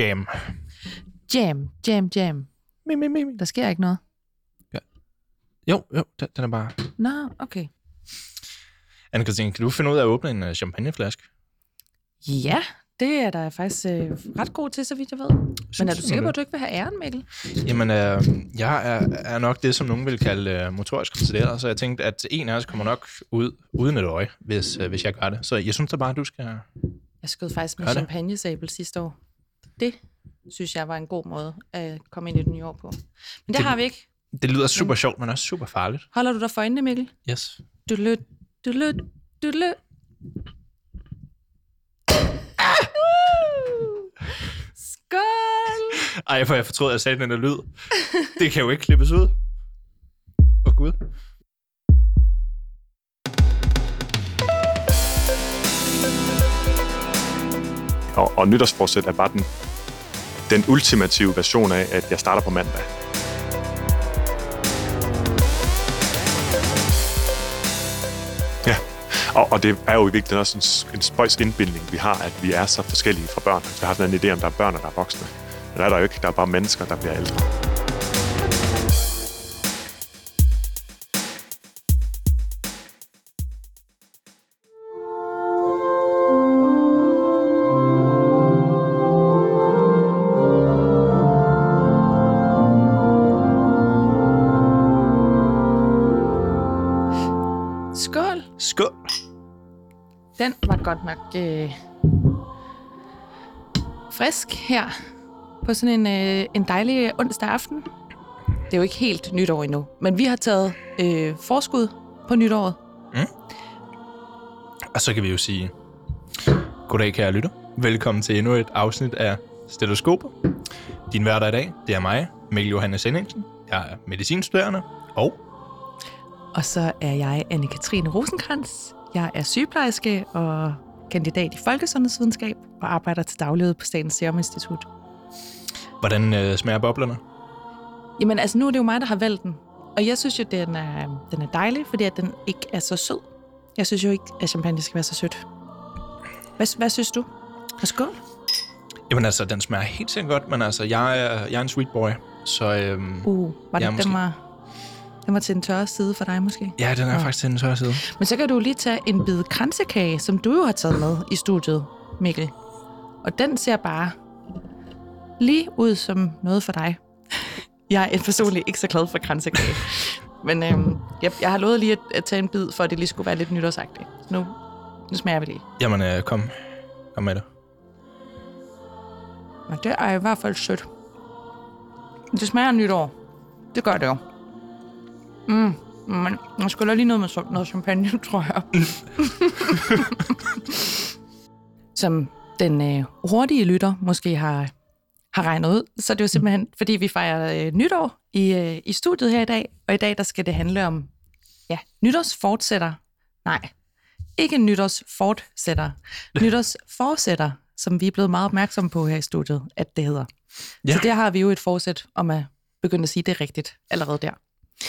Jam. Jam, jam, jam. Mi, mi, mi. Der sker ikke noget. Jo, jo, den, den er bare... Nå, okay. Anne-Christine, kan du finde ud af at åbne en uh, champagneflaske? Ja, det er der faktisk øh, ret god til, så vidt jeg ved. Men er du sikker på, at du ikke vil have æren, Mikkel? Jamen, øh, jeg er, er nok det, som nogen vil kalde øh, motorisk retarderet, så jeg tænkte, at en af os kommer nok ud uden et øje, hvis, øh, hvis jeg gør det. Så jeg synes da bare, at du skal... Jeg skød faktisk med champagnesabel sidste år. Det synes jeg var en god måde at komme ind i det nye år på. Men det, Det- har vi ikke. Det lyder super sjovt, men også super farligt. Holder du dig for øjnene, Mikkel? Yes. Du lød, du lød, du lød. Skål! Ej, for jeg fortrød, at jeg sagde den der lyd. Det kan jo ikke klippes ud. Åh, oh, Gud. Og, og nytårsforsæt er bare den, den ultimative version af, at jeg starter på mandag. Ja, og, og det er jo i virkeligheden også en, en spøjs indbildning, vi har, at vi er så forskellige fra børn. Vi har sådan en idé om, der er børn, og der er voksne. Men der er der jo ikke. Der er bare mennesker, der bliver ældre. Øh, frisk her på sådan en, øh, en dejlig onsdag aften. Det er jo ikke helt nytår endnu, men vi har taget øh, forskud på nytåret. Og så kan vi jo sige, goddag kære lytter. Velkommen til endnu et afsnit af Stetoskoper. Din hverdag i dag, det er mig, Mikkel Johannes Henningsen. Jeg er medicinstuderende, og Og så er jeg Anne-Katrine Rosenkrantz. Jeg er sygeplejerske og kandidat i folkesundhedsvidenskab og arbejder til daglighed på Statens Serum Institut. hvordan øh, smager boblerne? Jamen altså, nu er det jo mig, der har valgt den. Og jeg synes jo, den er, den er dejlig, fordi at den ikke er så sød. Jeg synes jo ikke, at champagne skal være så sødt. Hvad, hvad synes du? Og skål. Jamen altså, den smager helt sikkert godt, men altså, jeg er, jeg er en sweet boy, så øhm, Uh, var det, ja, måske. den, var, den var til den tørre side for dig måske. ja, den er Ja. faktisk til den tørre side. Men så kan du lige tage en bid kransekage, som du jo har taget med i studiet, Mikkel. Og den ser bare lige ud som noget for dig. Jeg er personligt ikke så glad for kransekage. Men øhm, jeg, jeg har lovet lige at, at tage en bid, for at det lige skulle være lidt nytårsagtigt. Så nu, nu smager vi lige. Jamen, øh, kom. Kom med det. Og det er i hvert fald sødt. Det smager nytår. Det gør det jo. Mm, men jeg skulle lige noget med noget champagne, tror jeg. Som den øh, hurtige lytter måske har, har regnet ud, så er det jo simpelthen, fordi vi fejrer øh, nytår i, øh, i studiet her i dag, og i dag der skal det handle om ja, nytårsfortsætter. Nej, ikke nytårsfortsætter. Nytårsforsætter, som vi er blevet meget opmærksomme på her i studiet, at det hedder. Ja. Så der har vi jo et forsæt om at begynde at sige det rigtigt allerede der.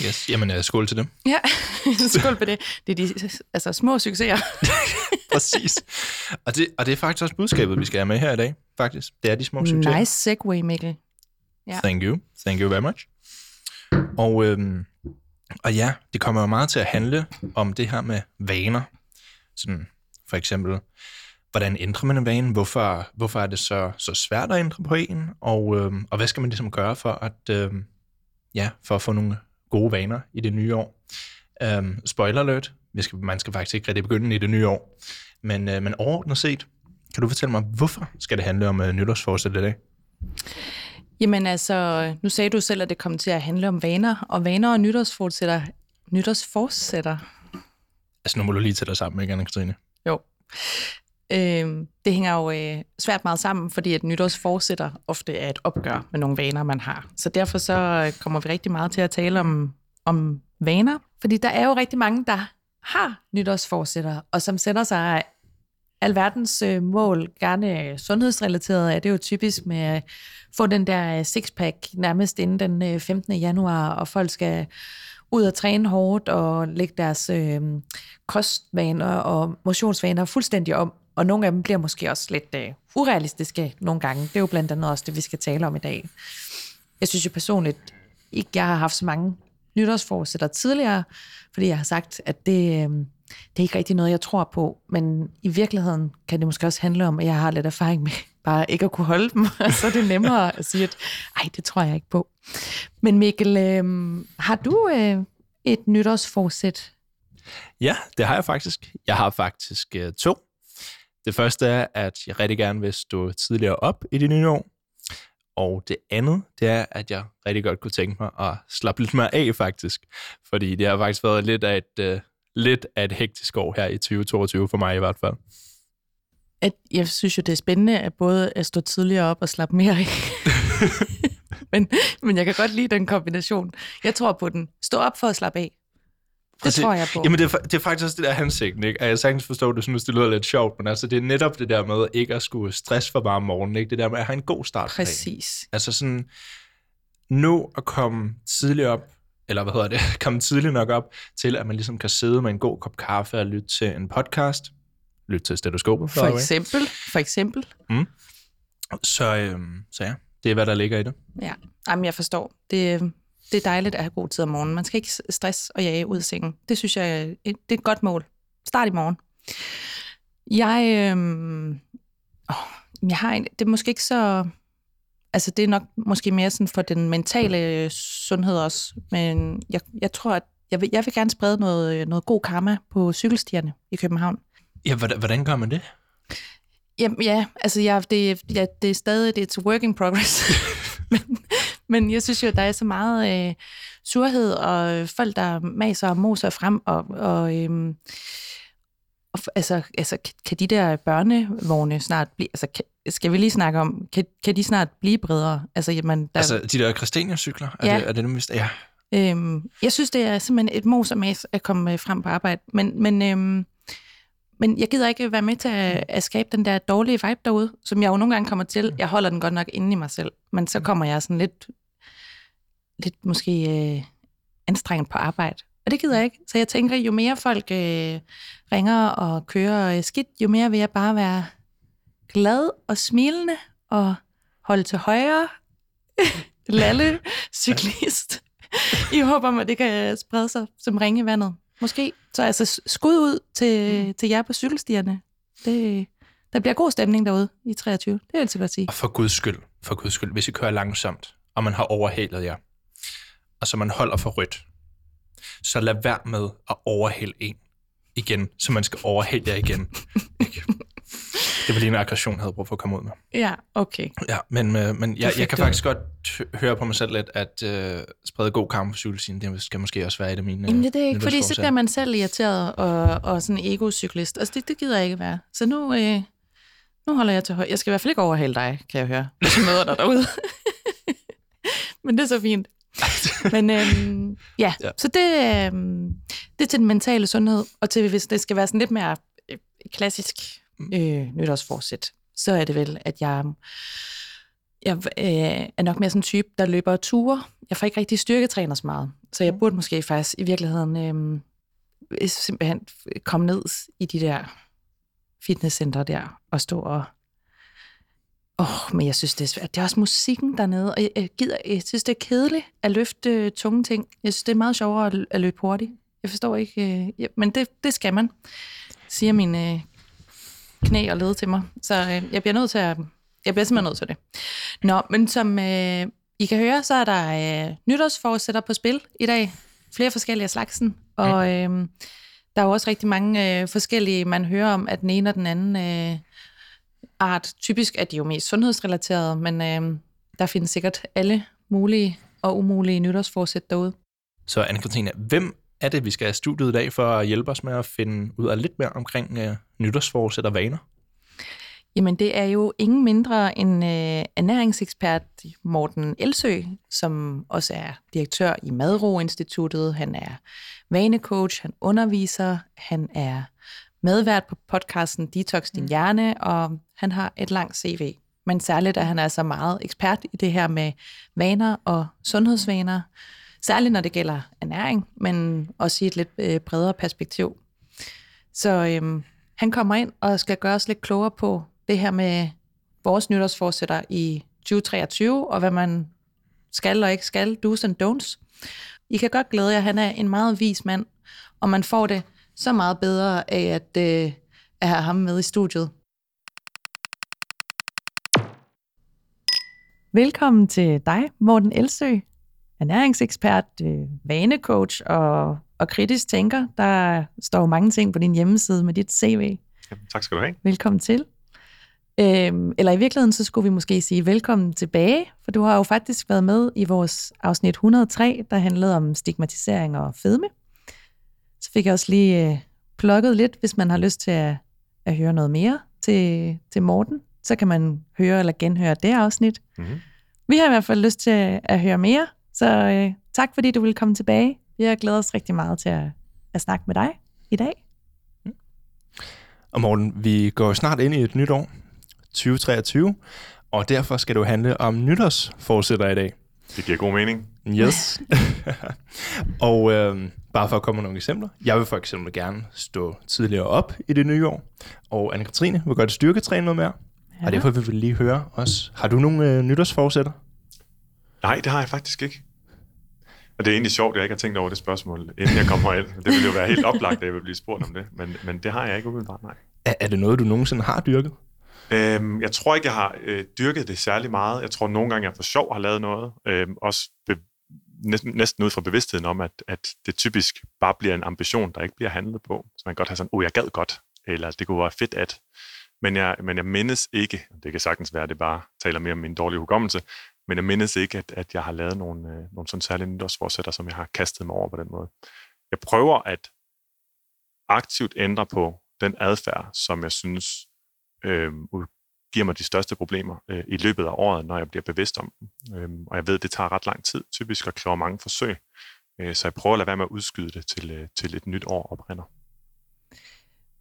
Yes. Jamen, øh, skål til dem. Ja, skål på det. Det er de altså, små succeser. Præcis. og, det, og det er faktisk også budskabet, vi skal have med her i dag, faktisk. Det er de små succeser. Nice segue, Mikkel. Ja. Thank you. Thank you very much. Og, øhm, og ja, det kommer jo meget til at handle om det her med vaner. Sådan for eksempel, hvordan ændrer man en vane? Hvorfor, hvorfor er det så, så svært at ændre på en? Og, øhm, og hvad skal man ligesom gøre for at, øhm, ja, for at få nogle gode vaner i det nye år? Øhm, spoiler alert, vi skal, man skal faktisk ikke rigtig begynde i det nye år. Men, øh, men overordnet set, kan du fortælle mig, hvorfor skal det handle om øh, nytårsforsæt i dag? Jamen altså, nu sagde du selv, at det kom til at handle om vaner, og vaner og nytårsfortsætter. Nytårsforsætter. Altså, nu må du lige tage dig sammen, ikke, Anna-Katrine? Jo. Øh, det hænger jo øh, svært meget sammen, fordi at nytårsforsætter ofte er et opgør med nogle vaner, man har. Så derfor så øh, kommer vi rigtig meget til at tale om, om vaner. Fordi der er jo rigtig mange, der har nytårsforsætter, og som sætter sig alverdens øh, mål, gerne øh, sundhedsrelateret, er det jo typisk med at få den der øh, sixpack nærmest inden den 15. januar, og folk skal ud og træne hårdt og lægge deres øh, kostvaner og motionsvaner fuldstændig om. Og nogle af dem bliver måske også lidt øh, urealistiske nogle gange. Det er jo blandt andet også det, vi skal tale om i dag. Jeg synes jo personligt ikke, jeg har haft så mange nytårsforsætter tidligere, fordi jeg har sagt, at det, øh, det er ikke rigtig noget, jeg tror på. Men i virkeligheden kan det måske også handle om, at jeg har lidt erfaring med bare ikke at kunne holde dem, så er det nemmere at sige, at ej, det tror jeg ikke på. Men Mikkel, øh, har du øh, et nytårsforsæt? Ja, det har jeg faktisk. Jeg har faktisk øh, to. Det første er, at jeg rigtig gerne vil stå tidligere op i det nye år. Og det andet, det er, at jeg rigtig godt kunne tænke mig at slappe lidt mere af, faktisk. Fordi det har faktisk været lidt af et, uh, lidt af et hektisk år her i 2022, for mig i hvert fald. At jeg synes jo, det er spændende at både at stå tidligere op og slappe mere af. men, men jeg kan godt lide den kombination. Jeg tror på den. Stå op for at slappe af. Det Altså, tror jeg på. Jamen, det er, det er faktisk også det der hensigten, ikke? Og jeg sagtens forstår, at du synes, det lyder lidt sjovt, men altså, det er netop det der med ikke at skulle stress for bare om morgenen, ikke? Det der med at have en god start. Præcis. Altså sådan, nå at komme tidligt op, eller hvad hedder det, komme tidligt nok op, til at man ligesom kan sidde med en god kop kaffe og lytte til en podcast. Lytte til stetoskopet. For way. eksempel, for eksempel. Så, øhm, så ja, det er, hvad der ligger i det. Ja, Jamen, jeg forstår. Det, det er dejligt at have god tid om morgenen. Man skal ikke stress og jage ud af sengen. Det synes jeg, det er et godt mål. Start i morgen. Jeg, øhm, åh, jeg har en, det er måske ikke så... Altså, det er nok måske mere sådan for den mentale sundhed også. Men jeg, jeg tror, at jeg vil, jeg vil gerne sprede noget, noget god karma på cykelstierne i København. Ja, hvordan, hvordan gør man det? Jamen, ja, altså jeg, det, ja, det er stadig det er et work in progress. men, men jeg synes jo, der er så meget øh, surhed og folk, der maser og moser frem. Og, og, øhm, og altså, altså, kan- de der børnevogne snart blive... Altså, kan, skal vi lige snakke om, kan, kan de snart blive bredere? Altså, jamen, der, Altså, de der Christiania-cykler, er, Ja. det, er det vist? Ja. Øhm, jeg synes, det er simpelthen et mos og mas at komme øh, frem på arbejde. Men, men, øhm, men jeg gider ikke være med til at, at skabe den der dårlige vibe derude, som jeg jo nogle gange kommer til. Jeg holder den godt nok inde i mig selv, men så kommer jeg sådan lidt, lidt måske øh, anstrengt på arbejde. Og det gider jeg ikke. Så jeg tænker, jo mere folk øh, ringer og kører øh, skidt, jo mere vil jeg bare være glad og smilende og holde til højre. Lalle cyklist. I håber at det kan sprede sig som ringe i vandet. Måske. Så altså skud ud til, mm. til jer på cykelstierne. Det, der bliver god stemning derude i 23. Det vil jeg altid godt sige. Og for guds skyld, for guds skyld, hvis I kører langsomt, og man har overhalet jer, og så man holder for rødt, så lad være med at overhale en igen, så man skal overhale jer igen. Det var lige en aggression, jeg havde brug for at komme ud med. Ja, okay. Ja, men, øh, men jeg, jeg kan du. faktisk godt hø- høre på mig selv lidt, at øh, sprede god kamp på cykelstien, det skal måske også være et af mine Jamen, det er ikke, fordi så bliver man selv irriteret og, og sådan en ego-cyklist. Altså, det, det gider jeg ikke være. Så nu, øh, nu holder jeg til højre. Jeg skal i hvert fald ikke overhale dig, kan jeg høre, hvis jeg møder dig derude. Men det er så fint. Men øhm, ja, Ja. så det, øhm, det er til den mentale sundhed, og til hvis det skal være sådan lidt mere øh, klassisk øh, nytårsforsæt, så er det vel, at jeg, jeg øh, er nok mere sådan en type, der løber ture. Jeg får ikke rigtig styrketræner så meget, så jeg burde måske faktisk i virkeligheden øh, simpelthen komme ned i de der fitnesscentre der og stå og Åh, oh, men jeg synes, det er svært. Det er også musikken dernede, og jeg, gider, jeg synes, det er kedeligt at løfte øh, tunge ting. Jeg synes, det er meget sjovere at, at løbe hurtigt. Jeg forstår ikke, øh, men det, det skal man, siger mine øh, knæ og led til mig. Så øh, jeg bliver nødt til at, jeg bliver simpelthen nødt til det. Nå, men som øh, I kan høre, så er der øh, nytårsforsætter på spil i dag. Flere forskellige af slagsen, og øh, der er jo også rigtig mange øh, forskellige, man hører om, at den ene og den anden... Øh, art. Typisk er de jo mest sundhedsrelaterede, men øh, der findes sikkert alle mulige og umulige nytårsforsæt derude. Så Anne-Katrine, hvem er det, vi skal have studiet i dag for at hjælpe os med at finde ud af lidt mere omkring øh, nytårsforsæt og vaner? Jamen, det er jo ingen mindre end øh, ernæringsekspert Morten Elsø, som også er direktør i Madro Instituttet. Han er vanecoach, han underviser, han er medvært på podcasten Detox din hjerne, og han har et langt CV. Men særligt er han altså meget ekspert i det her med vaner og sundhedsvaner. Særligt når det gælder ernæring, men også i et lidt øh, bredere perspektiv. Så øhm, Han kommer ind og skal gøre os lidt klogere på det her med vores nytårsforsætter i 2023, og hvad man skal og ikke skal, do's and don'ts. I kan godt glæde jer, han er en meget vis mand, og man får det så meget bedre af at, øh, at have ham med i studiet. Velkommen til dig, Morten Elsø, ernæringsekspert, øh, vanecoach og, og kritisk tænker. Der står mange ting på din hjemmeside med dit CV. Jamen, tak skal du have. Velkommen til. Øhm, eller i virkeligheden, så skulle vi måske sige velkommen tilbage, for du har jo faktisk været med i vores afsnit 103, der handlede om stigmatisering og fedme. Så fik jeg også lige øh, plukket lidt, hvis man har lyst til at, at høre noget mere til, til Morten. Så kan man høre eller genhøre det afsnit. Mm-hmm. Vi har i hvert fald lyst til at, høre mere, så øh, tak fordi du vil komme tilbage. Vi har glædet os rigtig meget til at, at snakke med dig i dag. Og Morten, vi går snart ind i et nyt år, 2023, og derfor skal det jo handle om nytårsforsætter i dag. Det giver god mening. Yes. og øh, bare for at komme med nogle eksempler. Jeg vil for eksempel gerne stå tidligere op i det nye år, og Anne-Katrine vil godt styrketræne noget mere. Ja. Og derfor vil vi lige høre os. Har du nogle øh, nytårsforsætter? Nej, det har jeg faktisk ikke. Og det er egentlig sjovt, at jeg ikke har tænkt over det spørgsmål, inden jeg kommer herind. Det ville jo være helt oplagt, at jeg vil blive spurgt om det. Men, men det har jeg ikke umiddelbart, nej. Er, er det noget, du nogensinde har dyrket? Øhm, jeg tror ikke, jeg har øh, dyrket det særlig meget. Jeg tror nogle gange, jeg for sjov har lavet noget. Øhm, også be, næsten, næsten ud fra bevidstheden om, at, at det typisk bare bliver en ambition, der ikke bliver handlet på. Så man kan godt have sådan, oh, jeg gad godt, eller det kunne være fedt at. Men jeg, men jeg mindes ikke, det kan sagtens være, at det bare taler mere om min dårlige hukommelse, men jeg mindes ikke, at, at jeg har lavet nogle, øh, nogle sådan særlige nytårsforsætter, som jeg har kastet mig over på den måde. Jeg prøver at aktivt ændre på den adfærd, som jeg synes øh, giver mig de største problemer øh, i løbet af året, når jeg bliver bevidst om dem. Øh, og jeg ved, at det tager ret lang tid, typisk at kræve mange forsøg. Øh, så jeg prøver at lade være med at udskyde det til, øh, til et nyt år oprinder.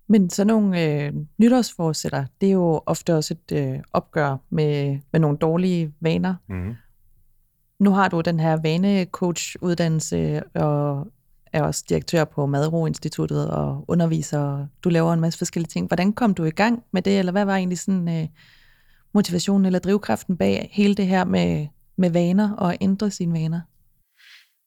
Men sådan nogle øh, nytårsforsætter, det er jo ofte også et øh, opgør med, med nogle dårlige vaner. Mm-hmm. Nu har du den her vanecoach-uddannelse, og er også direktør på Madro Instituttet og underviser. Du laver en masse forskellige ting. Hvordan kom du i gang med det, eller hvad var egentlig sådan øh, motivationen eller drivkraften bag hele det her med, med vaner og at ændre sine vaner?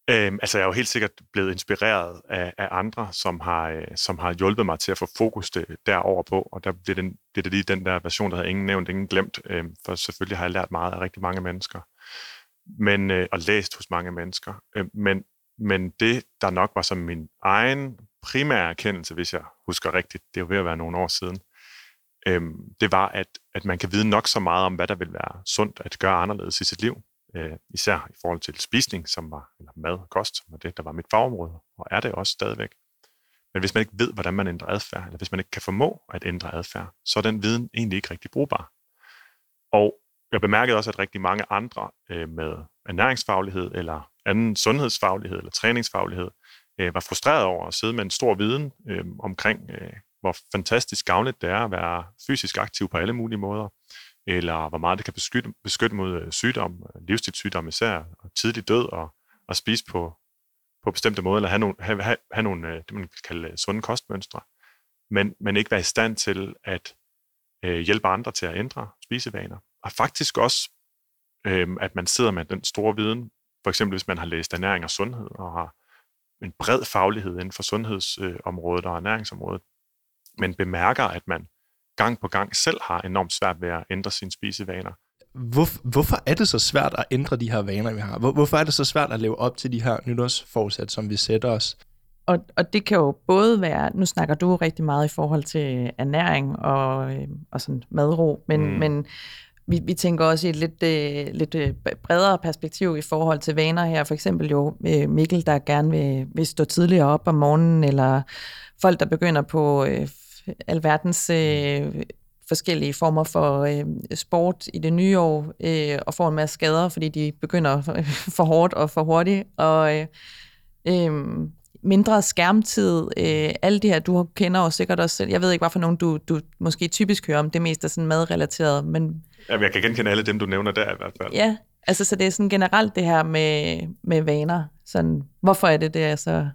Øhm, altså, jeg er jo helt sikkert blevet inspireret af, af andre, som har, øh, som har hjulpet mig til at få fokus det, derover på, og der bliver, den, bliver det lige den der version, der hedder ingen nævnt, ingen glemt, øhm, for selvfølgelig har jeg lært meget af rigtig mange mennesker, men, øh, og læst hos mange mennesker. Øh, men, men det, der nok var som min egen primære erkendelse, hvis jeg husker rigtigt, det er jo ved at være nogle år siden, øhm, det var, at, at man kan vide nok så meget om, hvad der vil være sundt at gøre anderledes i sit liv, øh, især i forhold til spisning, som var, eller mad og kost, som var det, der var mit fagområde, og er det også stadigvæk. Men hvis man ikke ved, hvordan man ændrer adfærd, eller hvis man ikke kan formå at ændre adfærd, så er den viden egentlig ikke rigtig brugbar. Og jeg bemærkede også, at rigtig mange andre øh, med ernæringsfaglighed, eller anden sundhedsfaglighed, eller træningsfaglighed, øh, var frustreret over at sidde med en stor viden øh, omkring, øh, hvor fantastisk gavnligt det er at være fysisk aktiv på alle mulige måder, eller hvor meget det kan beskytte, beskytte mod øh, sygdom, livsstilssygdom især, og tidlig død, og, og spise på, på bestemte måder, eller have nogle, have, have, have nogle øh, det, man kan kalde øh, sunde kostmønstre, men, men ikke være i stand til at øh, hjælpe andre til at ændre spisevaner. Og faktisk også, øh, at man sidder med den store viden, for eksempel hvis man har læst ernæring og sundhed, og har en bred faglighed inden for sundhedsområdet og ernæringsområdet, men bemærker, at man gang på gang selv har enormt svært ved at ændre sine spisevaner. Hvor, hvorfor er det så svært at ændre de her vaner, vi har? Hvor, hvorfor er det så svært at leve op til de her nytårsforsæt, som vi sætter os? Og, og det kan jo både være, nu snakker du rigtig meget i forhold til ernæring og, øh, og sådan madro, men, mm. men vi, vi tænker også i et lidt, øh, lidt øh, bredere perspektiv i forhold til vaner her. For eksempel jo øh, Mikkel, der gerne vil, vil stå tidligere op om morgenen, eller folk, der begynder på øh, alverdens øh, forskellige former for øh, sport i det nye år, øh, og får en masse skader, fordi de begynder øh, for hårdt og for hurtigt. Og øh, øh, mindre skærmtid, øh, alle de her, du kender jo sikkert også selv. Jeg ved ikke, hvad for nogen du, du måske typisk hører om, det mest er sådan madrelateret, men... Ja, jeg kan genkende alle dem, du nævner der i hvert fald. Ja, altså så det er sådan generelt det her med, med vaner. Sådan, hvorfor er det, det er så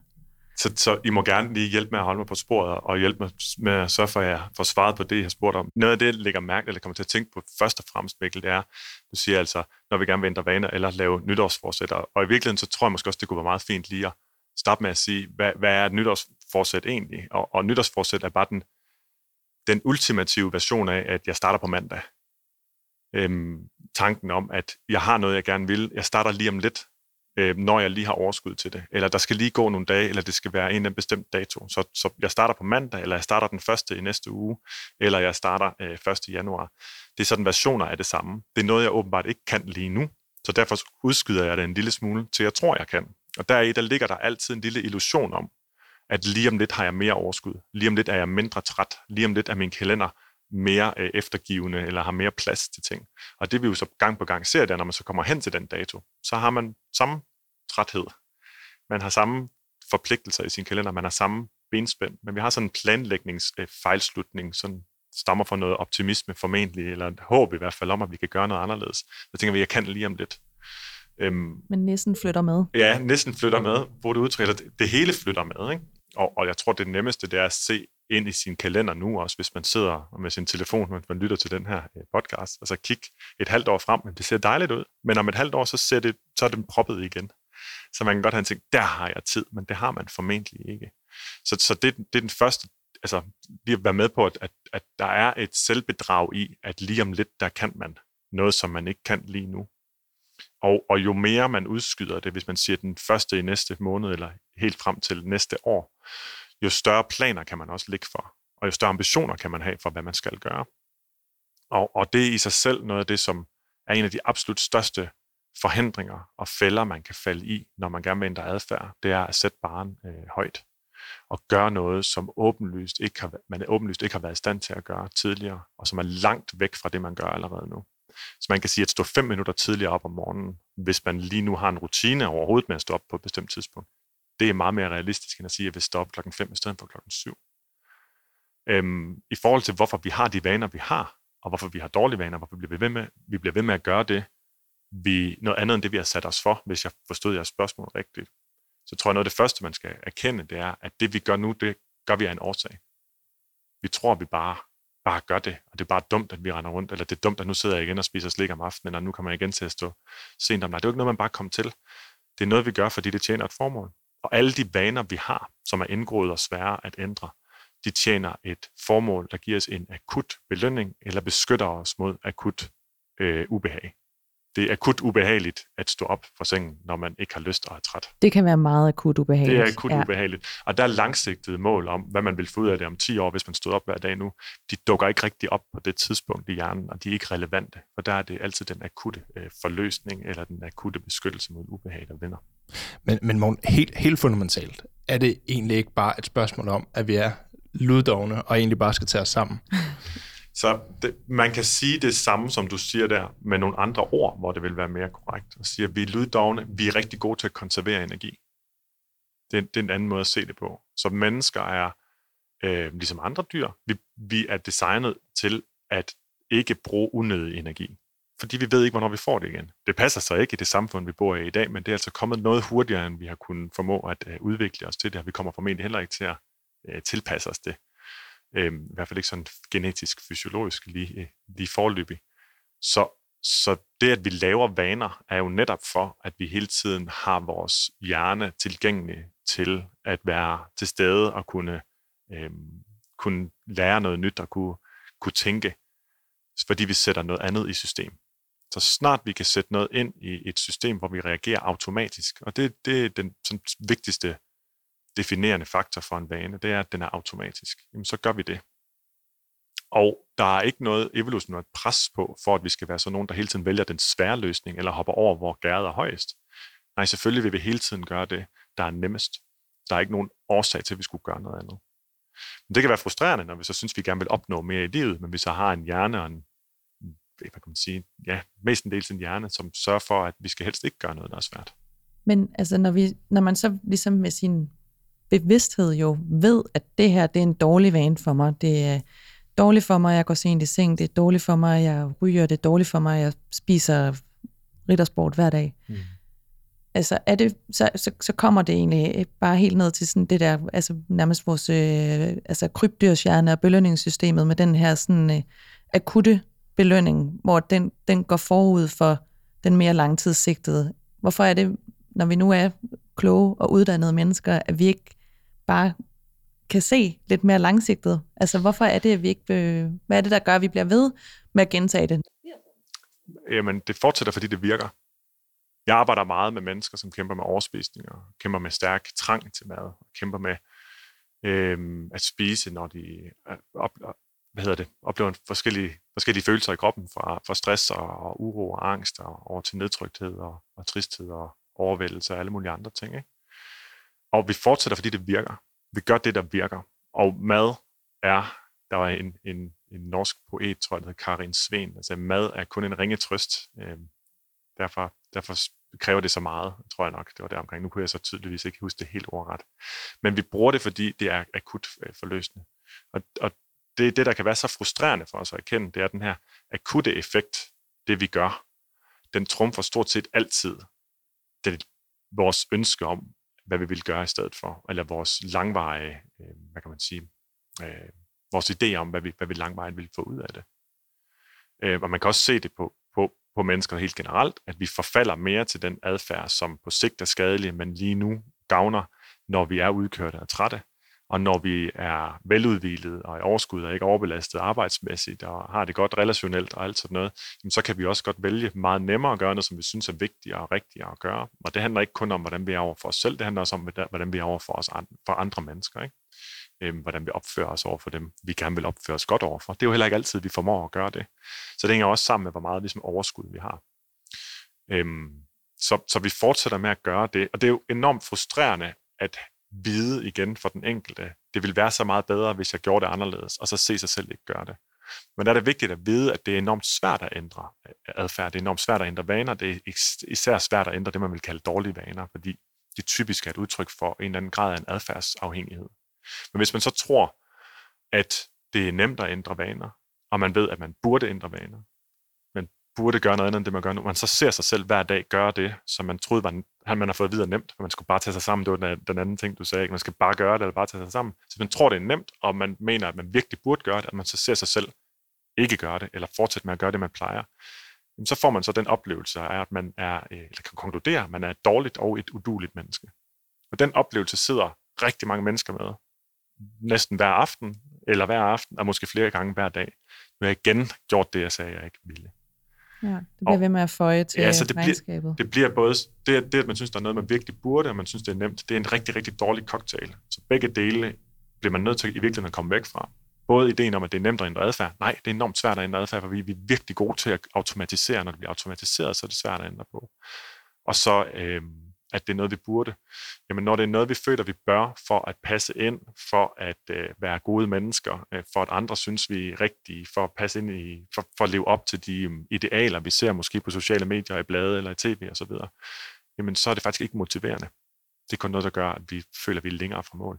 Så, så I må gerne lige hjælpe med at holde mig på sporet, og hjælpe mig med at sørge for, at jeg får svaret på det, jeg har spurgt om. Noget af det, jeg lægger mærke, eller kommer til at tænke på først og fremmest, Mikkel, det er, du siger altså, når vi gerne vil ændre vaner eller lave nytårsforsætter. Og i virkeligheden, så tror jeg måske også, det kunne være meget fint lige at starte med at sige, hvad, hvad er et nytårsforsæt egentlig? Og, og nytårsforsæt er bare den, den ultimative version af, at jeg starter på mandag. Øhm, tanken om, at jeg har noget, jeg gerne vil. Jeg starter lige om lidt, øh, når jeg lige har overskud til det. Eller der skal lige gå nogle dage, eller det skal være en af en bestemt dato. Så, så jeg starter på mandag, eller jeg starter den første i næste uge, eller jeg starter øh, 1. januar. Det er sådan versioner af det samme. Det er noget, jeg åbenbart ikke kan lige nu. Så derfor udskyder jeg det en lille smule, til jeg tror, jeg kan. Og deri, der ligger der altid en lille illusion om, at lige om lidt har jeg mere overskud. Lige om lidt er jeg mindre træt. Lige om lidt er min kalender mere øh, eftergivende, eller har mere plads til ting. Og det vi jo så gang på gang ser, der, når man så kommer hen til den dato, så har man samme træthed. Man har samme forpligtelser i sin kalender, man har samme benspænd, men vi har sådan en planlægningsfejlslutning, øh, som stammer fra noget optimisme formentlig, eller et håb i hvert fald om, at vi kan gøre noget anderledes. Så tænker vi, jeg kan lige om lidt. Øhm, men næsten flytter med. Ja, næsten flytter med, hvor du udtrykker det. Det hele flytter med, ikke? Og, og jeg tror, det nemmeste, det er at se ind i sin kalender nu også, hvis man sidder med sin telefon, mens man lytter til den her øh, podcast. Altså kig et halvt år frem, men det ser dejligt ud. Men om et halvt år, så, ser det, så er den proppet igen. Så man kan godt have en ting, der har jeg tid, men det har man formentlig ikke. Så, så det, det er den første, altså lige at være med på, at, at, at der er et selvbedrag i, at lige om lidt, der kan man noget, som man ikke kan lige nu. Og, og jo mere man udskyder det, hvis man siger den første i næste måned, eller helt frem til næste år, jo større planer kan man også ligge for, og jo større ambitioner kan man have for, hvad man skal gøre. Og, og det er i sig selv noget af det, som er en af de absolut største forhindringer og fælder, man kan falde i, når man gerne vil ændre adfærd, det er at sætte barn øh, højt og gøre noget, som åbenlyst ikke har, man åbenlyst ikke har været i stand til at gøre tidligere, og som er langt væk fra det, man gør allerede nu. Så man kan sige, at stå fem minutter tidligere op om morgenen, hvis man lige nu har en rutine overhovedet med at stå op på et bestemt tidspunkt, det er meget mere realistisk, end at sige, at jeg vil stoppe klokken 5 i stedet for klokken 7. Øhm, I forhold til, hvorfor vi har de vaner, vi har, og hvorfor vi har dårlige vaner, hvorfor vi bliver ved med, vi bliver ved med at gøre det, vi, noget andet end det, vi har sat os for, hvis jeg forstod jeres spørgsmål rigtigt, så tror jeg, noget af det første, man skal erkende, det er, at det, vi gør nu, det gør vi af en årsag. Vi tror, at vi bare, bare gør det, og det er bare dumt, at vi render rundt, eller det er dumt, at nu sidder jeg igen og spiser slik om aftenen, eller nu kommer jeg igen til at stå sent om. Nej, det er jo ikke noget, man bare kommer til. Det er noget, vi gør, fordi det tjener et formål. Og alle de vaner, vi har, som er indgroet og svære at ændre, de tjener et formål, der giver os en akut belønning, eller beskytter os mod akut øh, ubehag det er akut ubehageligt at stå op fra sengen, når man ikke har lyst og er træt. Det kan være meget akut ubehageligt. Det er akut ja. ubehageligt. Og der er langsigtede mål om, hvad man vil få ud af det om 10 år, hvis man stod op hver dag nu. De dukker ikke rigtig op på det tidspunkt i hjernen, og de er ikke relevante. For der er det altid den akutte øh, forløsning, eller den akutte beskyttelse mod ubehag, der vinder. Men, men Morten, helt, helt fundamentalt, er det egentlig ikke bare et spørgsmål om, at vi er luddogne og egentlig bare skal tage os sammen? Så det, man kan sige det samme, som du siger der, med nogle andre ord, hvor det vil være mere korrekt. Og sige, at vi er lyddogne, vi er rigtig gode til at konservere energi. Det, det er en anden måde at se det på. Så mennesker er, øh, ligesom andre dyr, vi, vi er designet til at ikke bruge unødig energi. Fordi vi ved ikke, hvornår vi får det igen. Det passer så ikke i det samfund, vi bor i i dag, men det er altså kommet noget hurtigere, end vi har kunnet formå at øh, udvikle os til det, og vi kommer formentlig heller ikke til at øh, tilpasse os det øhm, i hvert fald ikke sådan genetisk, fysiologisk lige, øh, lige forløbig. Så, så det, at vi laver vaner, er jo netop for, at vi hele tiden har vores hjerne tilgængelig til at være til stede og kunne, øhm, kunne lære noget nyt og kunne, kunne tænke, fordi vi sætter noget andet i system. Så snart vi kan sætte noget ind i et system, hvor vi reagerer automatisk, og det, det er den sådan, vigtigste definerende faktor for en vane, det er, at den er automatisk. Jamen, så gør vi det. Og der er ikke noget evolutionært pres på, for at vi skal være sådan nogen, der hele tiden vælger den svære løsning, eller hopper over, hvor gæret er højest. Nej, selvfølgelig vil vi hele tiden gøre det, der er nemmest. Der er ikke nogen årsag til, at vi skulle gøre noget andet. Men det kan være frustrerende, når vi så synes, vi gerne vil opnå mere i livet, men vi så har en hjerne og en, hvad kan man sige, ja, mestendels en hjerne, som sørger for, at vi skal helst ikke gøre noget, der er svært. Men altså, når, vi, når man så ligesom med sin bevidsthed jo ved, at det her det er en dårlig vane for mig. Det er dårligt for mig, at jeg går sent i seng. Det er dårligt for mig, at jeg ryger. Det er dårligt for mig, at jeg spiser riddersport hver dag. Mm. Altså, er det, så, så, så kommer det egentlig bare helt ned til sådan det der, altså nærmest vores øh, altså krybdyrshjerne og belønningssystemet med den her sådan øh, akutte belønning, hvor den, den går forud for den mere langtidssigtede. Hvorfor er det, når vi nu er kloge og uddannede mennesker, at vi ikke bare kan se lidt mere langsigtet? Altså, hvorfor er det, at vi ikke... Hvad er det, der gør, at vi bliver ved med at gentage det? Jamen, det fortsætter, fordi det virker. Jeg arbejder meget med mennesker, som kæmper med overspisning og kæmper med stærk trang til mad, og kæmper med øh, at spise, når de øh, op, hvad hedder det, oplever forskellige, forskellige følelser i kroppen, fra, fra stress og, og uro og angst og over til nedtrykthed og, og tristhed og overvældelse og alle mulige andre ting. Ikke? Og vi fortsætter, fordi det virker. Vi gør det, der virker. Og mad er, der var en, en, en norsk poet, tror jeg, der hedder Karin Sveen, altså mad er kun en ringe trøst. Øh, derfor, derfor kræver det så meget, tror jeg nok, det var der omkring. Nu kunne jeg så tydeligvis ikke huske det helt ordret. Men vi bruger det, fordi det er akut øh, forløsende. Og, og det er det, der kan være så frustrerende for os at erkende, det er den her akutte effekt, det vi gør. Den trumfer stort set altid det, vores ønske om, hvad vi vil gøre i stedet for, eller vores langvarige, øh, hvad kan man sige, øh, vores idé om, hvad vi, hvad vi langvarigt vil få ud af det. Øh, og man kan også se det på, på, på mennesker helt generelt, at vi forfalder mere til den adfærd, som på sigt er skadelig, men lige nu gavner, når vi er udkørte og trætte, og når vi er veludvilet og i overskud og ikke overbelastet arbejdsmæssigt og har det godt relationelt og alt sådan noget, så kan vi også godt vælge meget nemmere at gøre noget, som vi synes er vigtigt og rigtigt at gøre. Og det handler ikke kun om, hvordan vi er over for os selv, det handler også om, hvordan vi er over for, os, for andre mennesker. Ikke? Øhm, hvordan vi opfører os over for dem, vi gerne vil opføre os godt over for. Det er jo heller ikke altid, vi formår at gøre det. Så det hænger også sammen med, hvor meget ligesom, overskud vi har. Øhm, så, så vi fortsætter med at gøre det, og det er jo enormt frustrerende at vide igen for den enkelte, det vil være så meget bedre, hvis jeg gjorde det anderledes, og så se sig selv ikke gøre det. Men der er det vigtigt at vide, at det er enormt svært at ændre øh, adfærd. Det er enormt svært at ændre vaner. Det er især svært at ændre det, man vil kalde dårlige vaner, fordi det typisk er et udtryk for en eller anden grad af en adfærdsafhængighed. Men hvis man så tror, at det er nemt at ændre vaner, og man ved, at man burde ændre vaner, burde gøre noget andet end det, man gør nu, man så ser sig selv hver dag gøre det, som man troede, var, man har fået videre nemt, for man skulle bare tage sig sammen. Det var den, den anden ting, du sagde, ikke? man skal bare gøre det, eller bare tage sig sammen. Så man tror, det er nemt, og man mener, at man virkelig burde gøre det, at man så ser sig selv ikke gøre det, eller fortsætte med at gøre det, man plejer. Jamen, så får man så den oplevelse af, at man er, øh, eller kan konkludere, at man er et dårligt og et uduligt menneske. Og den oplevelse sidder rigtig mange mennesker med, næsten hver aften, eller hver aften, og måske flere gange hver dag. Nu har jeg igen gjort det, jeg sagde, jeg ikke ville. Ja, det bliver og, ved med at føje til ja, så det regnskabet. Bliver, det bliver både, det, det, at man synes, der er noget, man virkelig burde, og man synes, det er nemt, det er en rigtig, rigtig dårlig cocktail. Så begge dele bliver man nødt til i virkeligheden at komme væk fra. Både ideen om, at det er nemt at ændre adfærd. Nej, det er enormt svært at ændre adfærd, for vi, vi er virkelig gode til at automatisere. Når det bliver automatiseret, så er det svært at ændre på. Og så øh, at det er noget, vi burde. Jamen, når det er noget, vi føler, vi bør for at passe ind, for at øh, være gode mennesker, øh, for at andre synes, vi er rigtige, for at passe ind i, for, for at leve op til de øh, idealer, vi ser måske på sociale medier, i blade eller i tv osv., jamen, så er det faktisk ikke motiverende. Det er kun noget, der gør, at vi føler, at vi er længere fra mål.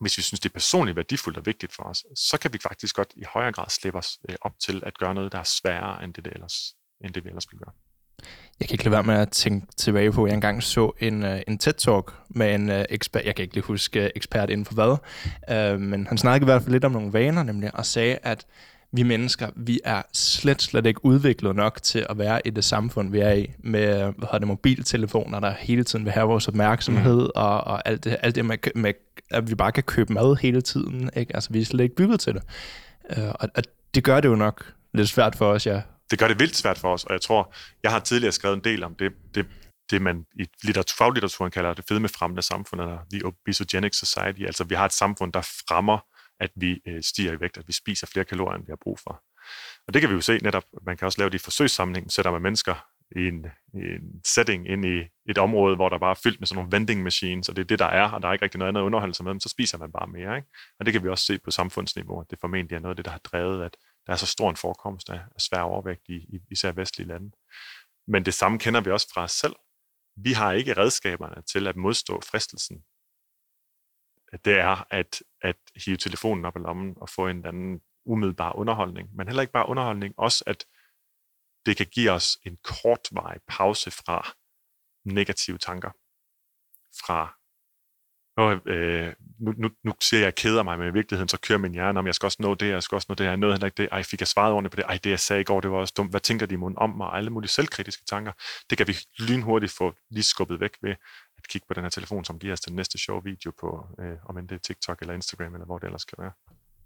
Hvis vi synes, det er personligt værdifuldt og vigtigt for os, så kan vi faktisk godt i højere grad slippe os øh, op til at gøre noget, der er sværere, end det, det ellers, end det vi ellers ville gøre. Jeg kan ikke lade være med at tænke tilbage på, at jeg engang så en, uh, en TED-talk med en uh, ekspert, jeg kan ikke lige huske uh, ekspert inden for hvad, uh, men han snakkede i hvert fald lidt om nogle vaner nemlig, og sagde, at vi mennesker, vi er slet, slet ikke udviklet nok til at være i det samfund, vi er i, med hvad hedder det, mobiltelefoner, der hele tiden vil have vores opmærksomhed, mm. og, og alt det, alt det med, med, at vi bare kan købe mad hele tiden. Ikke? Altså, vi er slet ikke bygget til det. Uh, og, og det gør det jo nok lidt svært for os, ja, det gør det vildt svært for os, og jeg tror, jeg har tidligere skrevet en del om det, det, det man i litteratur, faglitteraturen kalder det fedmefremmende samfund, eller the obesogenic society. Altså, vi har et samfund, der fremmer, at vi øh, stiger i vægt, at vi spiser flere kalorier, end vi har brug for. Og det kan vi jo se netop, man kan også lave det i forsøgssammenhæng, sætter man mennesker i en, i en setting ind i et område, hvor der bare er fyldt med sådan nogle vending machines, og det er det, der er, og der er ikke rigtig noget andet underholdelse med dem, så spiser man bare mere. Ikke? Og det kan vi også se på samfundsniveau, at det formentlig er noget af det, der har drevet, at der er så stor en forekomst af, svær overvægt i, i især vestlige lande. Men det samme kender vi også fra os selv. Vi har ikke redskaberne til at modstå fristelsen. Det er at, at hive telefonen op i lommen og få en eller anden umiddelbar underholdning. Men heller ikke bare underholdning, også at det kan give os en kortvarig pause fra negative tanker fra og, øh, nu, nu, nu siger jeg, at jeg keder mig, men i virkeligheden så kører min hjerne om, jeg skal også nå det, jeg skal også nå det, jeg nåede heller ikke det, ej, fik jeg svaret ordentligt på det, ej, det jeg sagde i går, det var også dumt, hvad tænker de imod om mig, alle mulige selvkritiske tanker, det kan vi lynhurtigt få lige skubbet væk ved at kigge på den her telefon, som giver os den næste sjove video på, øh, om end det er TikTok eller Instagram, eller hvor det ellers skal være.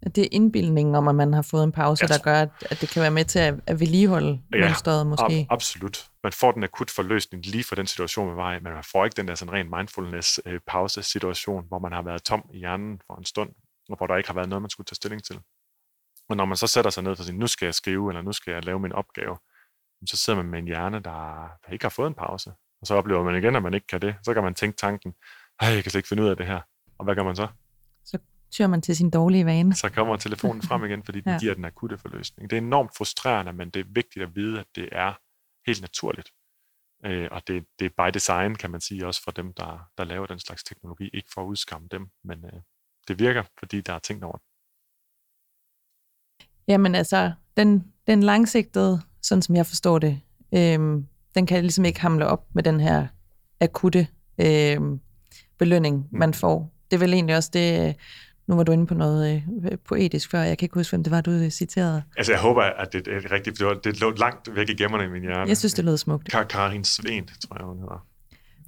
Det er indbildningen om, at man har fået en pause, der gør, at, at det kan være med til at, at vedligeholde ja, mønstret måske. Ab- absolut. Man får den akut forløsning lige for den situation, man var i, men man får ikke den der sådan ren mindfulness-pause-situation, hvor man har været tom i hjernen for en stund, og hvor der ikke har været noget, man skulle tage stilling til. Og når man så sætter sig ned for at sige, nu skal jeg skrive, eller nu skal jeg lave min opgave, så sidder man med en hjerne, der, der ikke har fået en pause. Og så oplever man igen, at man ikke kan det. Så kan man tænke tanken, jeg kan slet ikke finde ud af det her. Og hvad gør man så? Så tyrer man til sin dårlige vane. Så kommer telefonen frem igen, fordi den ja. giver den akutte forløsning. Det er enormt frustrerende, men det er vigtigt at vide, at det er helt naturligt. Øh, og det, det er by design, kan man sige, også for dem, der, der laver den slags teknologi. Ikke for at udskamme dem, men øh, det virker, fordi der er tænkt over det. Jamen altså, den, den langsigtede, sådan som jeg forstår det, øh, den kan ligesom ikke hamle op med den her akutte øh, belønning, man mm. får. Det er vel egentlig også det, nu var du inde på noget øh, poetisk før, jeg kan ikke huske, hvem det var, du citerede. Altså, jeg håber, at det er rigtigt, for det lå langt væk i gemmerne i min hjerne. Jeg synes, det lød smukt. Kar Karin Svend, tror jeg, hun hedder.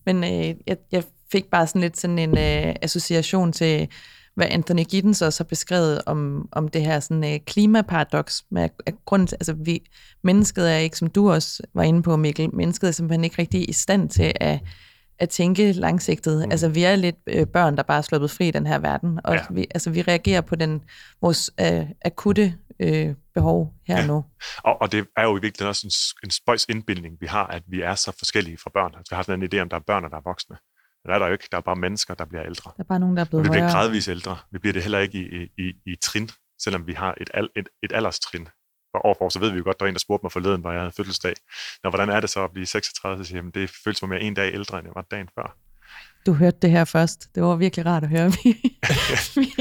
Men øh, jeg, jeg fik bare sådan lidt sådan en øh, association til, hvad Anthony Giddens også har beskrevet om, om det her sådan, øh, klimaparadoks. Med, at grund til, altså vi, mennesket er ikke, som du også var inde på, Mikkel, mennesket er simpelthen ikke rigtig i stand til at at tænke langsigtet. Mm. Altså, vi er lidt øh, børn, der bare er sluppet fri i den her verden, og ja. vi, altså, vi reagerer på den vores øh, akutte øh, behov her ja. nu. Og, og det er jo i virkeligheden også en, en spøjs indbildning, vi har, at vi er så forskellige fra børn. Altså, vi har sådan en idé om, der er børn, og der er voksne. Det er der jo ikke. Der er bare mennesker, der bliver ældre. Der er bare nogen, der er blevet Vi bliver gradvist ældre. Vi bliver det heller ikke i, i, i, i trin, selvom vi har et, al, et, et alderstrin år for år, så ved vi jo godt, der var en, der spurgte mig forleden, hvor jeg havde fødselsdag. Nå, hvordan er det så at blive 36? Så siger jeg, det føles som, at jeg er en dag ældre, end jeg var dagen før. Du hørte det her først. Det var virkelig rart at høre. Vi, vi,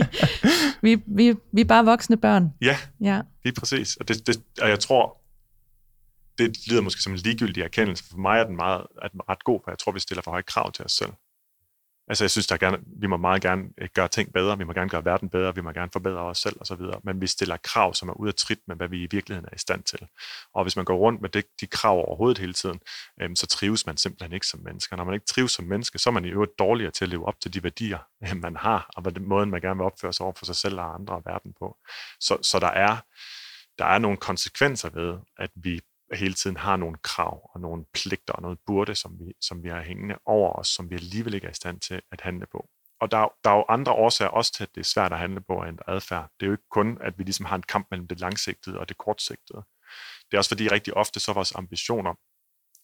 vi, vi, vi er bare voksne børn. Ja, ja. lige præcis. Og, det, det, og jeg tror, det lyder måske som en ligegyldig erkendelse. For mig er den meget, er den ret god, for jeg tror, vi stiller for høje krav til os selv. Altså jeg synes, der gerne, vi må meget gerne øh, gøre ting bedre, vi må gerne gøre verden bedre, vi må gerne forbedre os selv osv., men vi stiller krav, som er ude af trit med, hvad vi i virkeligheden er i stand til. Og hvis man går rundt med det, de krav overhovedet hele tiden, øhm, så trives man simpelthen ikke som menneske. Når man ikke trives som menneske, så er man i øvrigt dårligere til at leve op til de værdier, øhm, man har, og den måde, man gerne vil opføre sig over for sig selv og andre og verden på. Så, så der, er, der er nogle konsekvenser ved, at vi hele tiden har nogle krav og nogle pligter og noget burde, som vi, som vi har hængende over os, som vi alligevel ikke er i stand til at handle på. Og der, der er jo andre årsager også til, at det er svært at handle på en adfærd. Det er jo ikke kun, at vi ligesom har en kamp mellem det langsigtede og det kortsigtede. Det er også fordi rigtig ofte så vores ambitioner,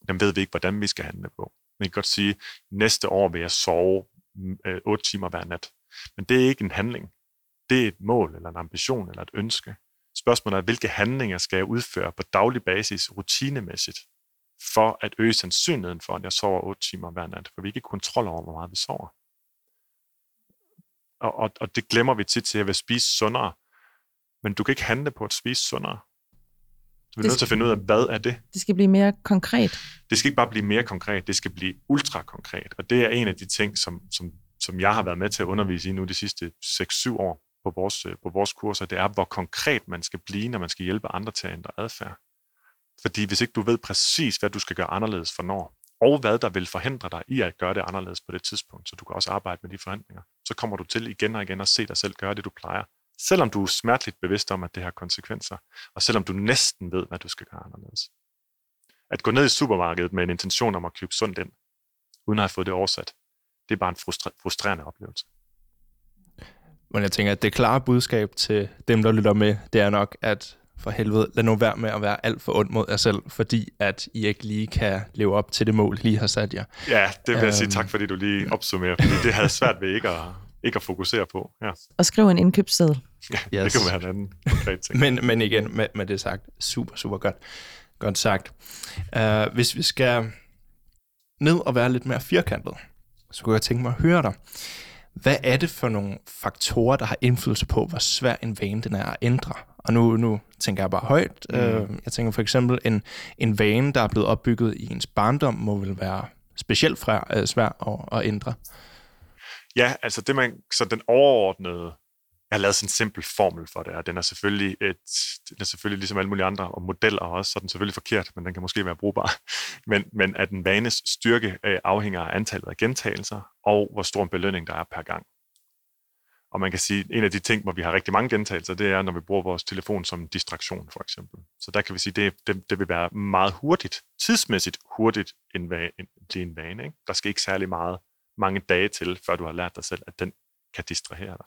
dem ved vi ikke, hvordan vi skal handle på. Man kan godt sige, næste år vil jeg sove mm, øh, 8 timer hver nat. Men det er ikke en handling. Det er et mål, eller en ambition, eller et ønske. Spørgsmålet er, hvilke handlinger skal jeg udføre på daglig basis, rutinemæssigt, for at øge sandsynligheden for, at jeg sover 8 timer hver nat, for vi har ikke kontrol over, hvor meget vi sover. Og, og, og det glemmer vi tit til, at jeg vil spise sundere. Men du kan ikke handle på at spise sundere. Du er nødt til at finde ud af, hvad er det? Det skal blive mere konkret. Det skal ikke bare blive mere konkret, det skal blive ultra konkret. Og det er en af de ting, som, som, som jeg har været med til at undervise i nu de sidste 6-7 år på vores, øh, på vores kurser, det er, hvor konkret man skal blive, når man skal hjælpe andre til at ændre adfærd. Fordi hvis ikke du ved præcis, hvad du skal gøre anderledes for når, og hvad der vil forhindre dig i at gøre det anderledes på det tidspunkt, så du kan også arbejde med de forhandlinger, så kommer du til igen og igen at se dig selv gøre det, du plejer. Selvom du er smerteligt bevidst om, at det har konsekvenser, og selvom du næsten ved, hvad du skal gøre anderledes. At gå ned i supermarkedet med en intention om at købe sundt ind, uden at have fået det oversat, det er bare en frustrerende oplevelse. Men jeg tænker, at det klare budskab til dem, der lytter med, det er nok, at for helvede, lad nu være med at være alt for ond mod jer selv, fordi at I ikke lige kan leve op til det mål, I lige har sat jer. Ja, det vil jeg sige øhm. tak, fordi du lige opsummerer, fordi det havde svært ved ikke at, ikke at fokusere på. Ja. Og skrive en indkøbsseddel. Ja, yes. det kan være en anden konkret ting. men, men igen, med, med det sagt, super, super godt. Godt sagt. Uh, hvis vi skal ned og være lidt mere firkantet, så kunne jeg tænke mig at høre dig. Hvad er det for nogle faktorer, der har indflydelse på, hvor svær en vane den er at ændre? Og nu, nu tænker jeg bare højt. Mm. Øh, jeg tænker for eksempel, en, en vane, der er blevet opbygget i ens barndom, må vel være specielt fra, øh, svær at, at ændre? Ja, altså det man, så den overordnede, jeg har lavet sådan en simpel formel for det, og den er selvfølgelig, et, den er selvfølgelig ligesom alle mulige andre og modeller også, så er den selvfølgelig forkert, men den kan måske være brugbar. Men, men at en vanes styrke øh, afhænger af antallet af gentagelser, og hvor stor en belønning der er per gang. Og man kan sige, at en af de ting, hvor vi har rigtig mange gentagelser, det er, når vi bruger vores telefon som distraktion, for eksempel. Så der kan vi sige, det, det, det vil være meget hurtigt, tidsmæssigt hurtigt en vane, en, blive en vane. Ikke? Der skal ikke særlig meget, mange dage til, før du har lært dig selv, at den kan distrahere dig.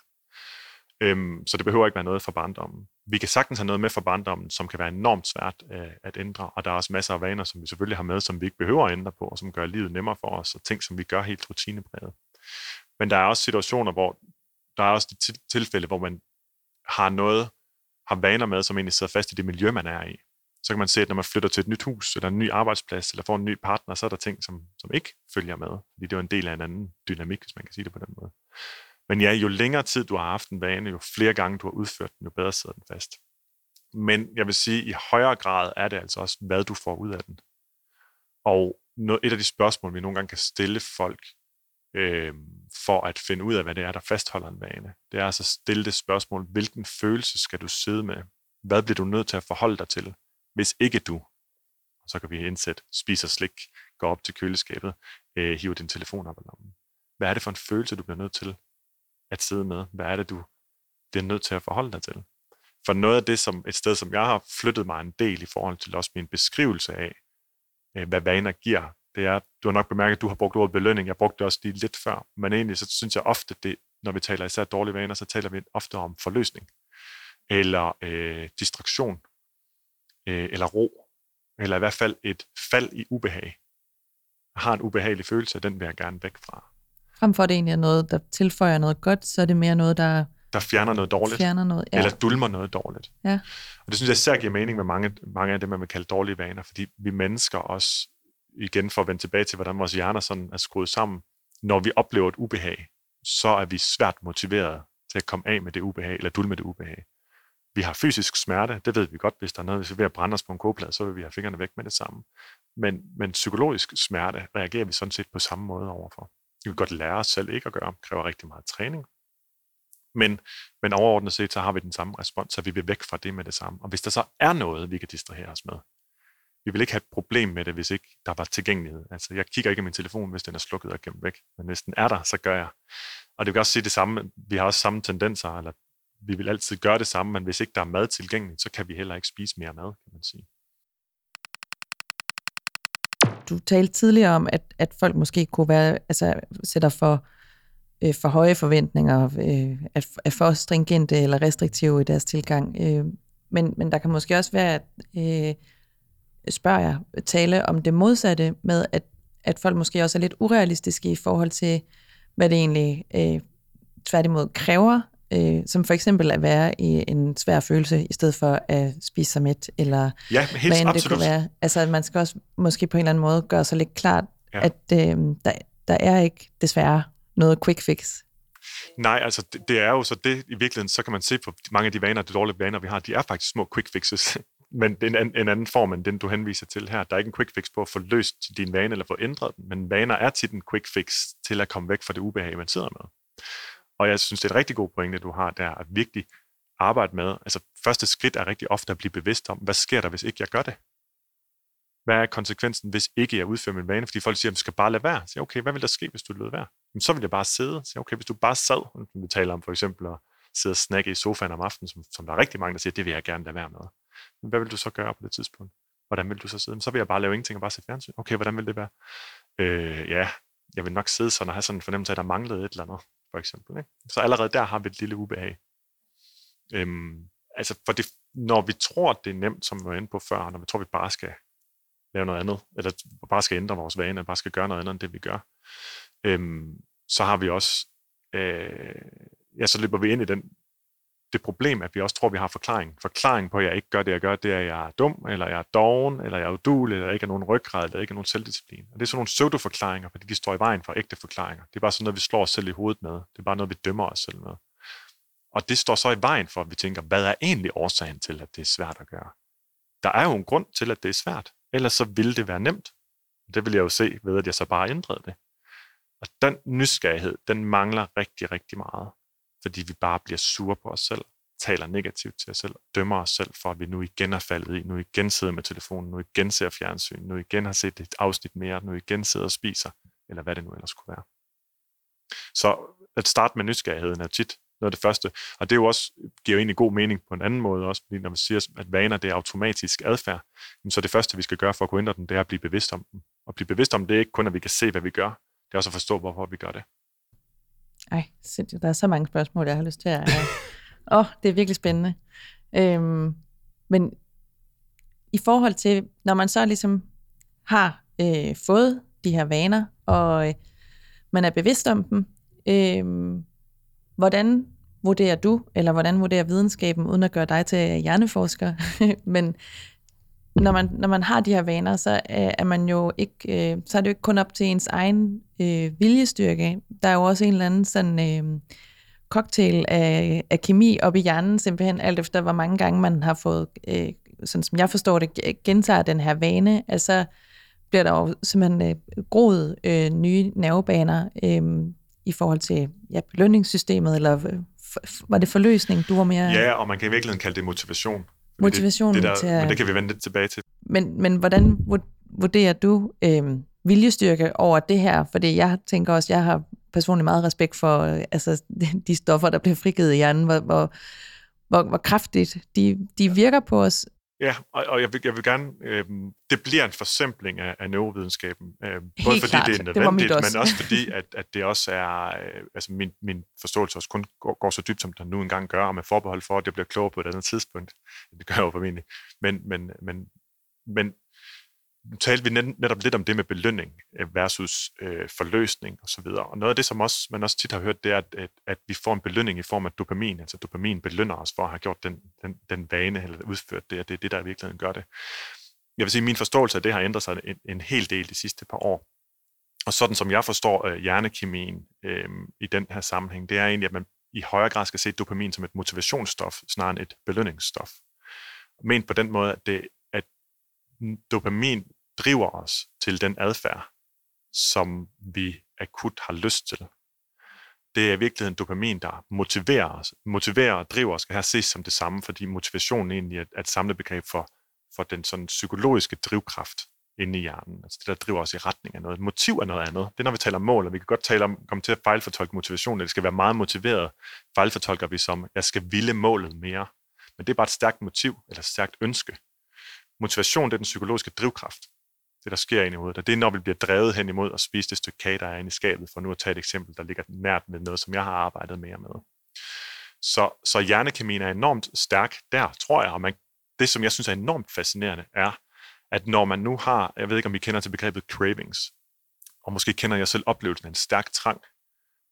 Øhm, så det behøver ikke være noget fra barndommen. Vi kan sagtens have noget med fra barndommen, som kan være enormt svært øh, at ændre, og der er også masser af vaner, som vi selvfølgelig har med, som vi ikke behøver at ændre på, og som gør livet nemmere for os, og ting, som vi gør helt rutinepræget. Men der er også situationer, hvor der er også de tilfælde, hvor man har noget, har vaner med, som egentlig sidder fast i det miljø, man er i. Så kan man se, at når man flytter til et nyt hus, eller en ny arbejdsplads, eller får en ny partner, så er der ting, som, som ikke følger med. Fordi det er en del af en anden dynamik, hvis man kan sige det på den måde. Men ja, jo længere tid du har haft en vane, jo flere gange du har udført den, jo bedre sidder den fast. Men jeg vil sige, at i højere grad er det altså også, hvad du får ud af den. Og et af de spørgsmål, vi nogle gange kan stille folk, øh, for at finde ud af, hvad det er, der fastholder en vane. Det er altså at stille det spørgsmål, hvilken følelse skal du sidde med? Hvad bliver du nødt til at forholde dig til, hvis ikke du? Og så kan vi indsætte, spiser slik, går op til køleskabet, øh, hiver din telefon op i lommen. Hvad er det for en følelse, du bliver nødt til at sidde med? Hvad er det, du bliver nødt til at forholde dig til? For noget af det, som et sted, som jeg har flyttet mig en del i forhold til også min beskrivelse af, øh, hvad vaner giver, det er, du har nok bemærket, at du har brugt ordet belønning. Jeg brugte det også lige lidt før. Men egentlig så synes jeg ofte, det, når vi taler især dårlige vaner, så taler vi ofte om forløsning. Eller øh, distraktion. Øh, eller ro. Eller i hvert fald et fald i ubehag. Jeg har en ubehagelig følelse, og den vil jeg gerne væk fra. Frem for det egentlig er noget, der tilføjer noget godt, så er det mere noget, der der fjerner noget dårligt. Fjerner noget, ja. Eller dulmer noget dårligt. Ja. Og det synes jeg især giver mening med mange, mange af det, man vil kalde dårlige vaner, fordi vi mennesker også igen for at vende tilbage til, hvordan vores hjerner sådan er skruet sammen, når vi oplever et ubehag, så er vi svært motiveret til at komme af med det ubehag, eller dulme med det ubehag. Vi har fysisk smerte, det ved vi godt, hvis der er noget, hvis vi er ved at brænde os på en kogeplade, så vil vi have fingrene væk med det samme. Men, men psykologisk smerte reagerer vi sådan set på samme måde overfor. Vi kan godt lære os selv ikke at gøre, kræver rigtig meget træning. Men, men overordnet set, så har vi den samme respons, så vi vil væk fra det med det samme. Og hvis der så er noget, vi kan distrahere os med, vi vil ikke have et problem med det, hvis ikke der var tilgængelighed. Altså, jeg kigger ikke i min telefon, hvis den er slukket og gemt væk, men hvis den er der, så gør jeg. Og det vil også sige det samme, vi har også samme tendenser, eller vi vil altid gøre det samme, men hvis ikke der er mad tilgængeligt, så kan vi heller ikke spise mere mad, kan man sige. Du talte tidligere om, at, at folk måske kunne være, altså sætter for, øh, for høje forventninger, øh, at, at for stringente eller restriktive i deres tilgang. Øh, men, men der kan måske også være, at øh, spørger jeg, tale om det modsatte med, at, at folk måske også er lidt urealistiske i forhold til, hvad det egentlig øh, tværtimod kræver, øh, som for eksempel at være i en svær følelse, i stedet for at spise sig mæt, eller ja, helt, hvad det kunne være. Altså, man skal også måske på en eller anden måde gøre sig lidt klart, ja. at øh, der, der er ikke desværre noget quick fix. Nej, altså det, det er jo så det i virkeligheden, så kan man se på mange af de vaner, de dårlige vaner, vi har, de er faktisk små quick fixes men det er en, en anden form end den, du henviser til her. Der er ikke en quick fix på at få løst din vane eller få ændret den, men vaner er tit en quick fix til at komme væk fra det ubehag, man sidder med. Og jeg synes, det er et rigtig god pointe, du har der, at virkelig arbejde med, altså første skridt er rigtig ofte at blive bevidst om, hvad sker der, hvis ikke jeg gør det? Hvad er konsekvensen, hvis ikke jeg udfører min vane? Fordi folk siger, at du skal bare lade være. Så okay, hvad vil der ske, hvis du lød være? Jamen, så vil jeg bare sidde. Så okay, hvis du bare sad, vi taler om for eksempel at sidde og snakke i sofaen om aftenen, som, som der er rigtig mange, der siger, det vil jeg gerne lade være med. Men Hvad vil du så gøre på det tidspunkt? Hvordan vil du så sidde? Så vil jeg bare lave ingenting og bare se fjernsyn. Okay, hvordan vil det være? Øh, ja, jeg vil nok sidde sådan og have sådan en fornemmelse af, at der manglede et eller andet, for eksempel. Ikke? Så allerede der har vi et lille ubehag. Øhm, altså, for det, når vi tror, at det er nemt, som vi var inde på før, når vi tror, vi bare skal lave noget andet, eller bare skal ændre vores vaner, bare skal gøre noget andet end det, vi gør, øhm, så har vi også, øh, ja, så løber vi ind i den det problem, at vi også tror, at vi har forklaring. Forklaring på, at jeg ikke gør det, jeg gør, det er, at jeg er dum, eller jeg er doven, eller jeg er udul, eller ikke er nogen ryggrad, eller ikke er nogen selvdisciplin. Og det er sådan nogle pseudoforklaringer, fordi de står i vejen for ægte forklaringer. Det er bare sådan noget, vi slår os selv i hovedet med. Det er bare noget, vi dømmer os selv med. Og det står så i vejen for, at vi tænker, hvad er egentlig årsagen til, at det er svært at gøre? Der er jo en grund til, at det er svært. Ellers så ville det være nemt. Det vil jeg jo se ved, at jeg så bare ændrede det. Og den nysgerrighed, den mangler rigtig, rigtig meget. Fordi vi bare bliver sure på os selv, taler negativt til os selv, dømmer os selv for, at vi nu igen er faldet i, nu igen sidder med telefonen, nu igen ser fjernsyn, nu igen har set et afsnit mere, nu igen sidder og spiser, eller hvad det nu ellers kunne være. Så at starte med nysgerrigheden er tit noget af det første. Og det er jo også, giver jo egentlig god mening på en anden måde også, fordi når man siger, at vaner det er automatisk adfærd, så det første, vi skal gøre for at kunne ændre den, det er at blive bevidst om den. Og blive bevidst om det er ikke kun, at vi kan se, hvad vi gør, det er også at forstå, hvorfor vi gør det. Ej, sindssygt. Der er så mange spørgsmål, jeg har lyst til at... Åh, oh, det er virkelig spændende. Øhm, men i forhold til, når man så ligesom har øh, fået de her vaner, og øh, man er bevidst om dem, øh, hvordan vurderer du, eller hvordan vurderer videnskaben, uden at gøre dig til hjerneforsker, men når man, når man har de her vaner, så øh, er man jo ikke, øh, så er det jo ikke kun op til ens egen øh, viljestyrke. Der er jo også en eller anden sådan øh, cocktail af, af kemi op i hjernen, simpelthen alt efter, hvor mange gange man har fået, øh, sådan som jeg forstår det, gentager den her vane, altså bliver der jo simpelthen øh, groet øh, nye nervebaner øh, i forhold til ja, belønningssystemet, eller øh, var det forløsning, du var mere... Ja, og man kan i virkeligheden kalde det motivation. Motivation det, det der, til at... Men det kan vi vende lidt tilbage til. Men, men hvordan vurderer du øh, viljestyrke over det her? Fordi jeg tænker også, jeg har personligt meget respekt for øh, altså, de stoffer, der bliver frigivet i hjernen, hvor, hvor, hvor, hvor kraftigt de, de virker på os. Ja, og, og jeg, vil, jeg vil gerne, øh, det bliver en forsimpling af, af neurovidenskaben. Øh, både Helt fordi klart. det er Det nødvendigt, mit også. men også fordi, at, at det også er, øh, altså min, min forståelse også kun går, går så dybt, som der nu engang gør, og med forbehold for, at jeg bliver klogere på et andet tidspunkt. Det gør jeg jo formentlig. Men, men, men, men nu talte vi net, netop lidt om det med belønning øh, versus øh, forløsning osv. Og, så videre. og noget af det, som også, man også tit har hørt, det er, at, at, at vi får en belønning i form af dopamin. Altså dopamin belønner os for at have gjort den, den, den vane, eller udført det, og det er det, der i virkeligheden gør det. Jeg vil sige, at min forståelse af det har ændret sig en, en hel del de sidste par år. Og sådan som jeg forstår øh, hjernekemien øh, i den her sammenhæng, det er egentlig, at man i højere grad skal se dopamin som et motivationsstof, snarere end et belønningsstof. Men på den måde, at, det, dopamin driver os til den adfærd, som vi akut har lyst til. Det er i virkeligheden dopamin, der motiverer os. Motiverer og driver os skal her ses som det samme, fordi motivationen egentlig er et samlet begreb for, for den sådan psykologiske drivkraft inde i hjernen. Altså det, der driver os i retning af noget. Motiv er noget andet. Det er, når vi taler om mål, og vi kan godt tale om, komme til at fejlfortolke motivation, det skal være meget motiveret. Fejlfortolker vi som, jeg skal ville målet mere. Men det er bare et stærkt motiv, eller et stærkt ønske. Motivation, det er den psykologiske drivkraft det, der sker inde i hovedet. Og det er, når vi bliver drevet hen imod at spise det stykke kage, der er inde i skabet, for nu at tage et eksempel, der ligger nært med noget, som jeg har arbejdet mere med. Så, så hjernekemien er enormt stærk der, tror jeg. Og man, det, som jeg synes er enormt fascinerende, er, at når man nu har, jeg ved ikke, om I kender til begrebet cravings, og måske kender jeg selv oplevelsen af en stærk trang,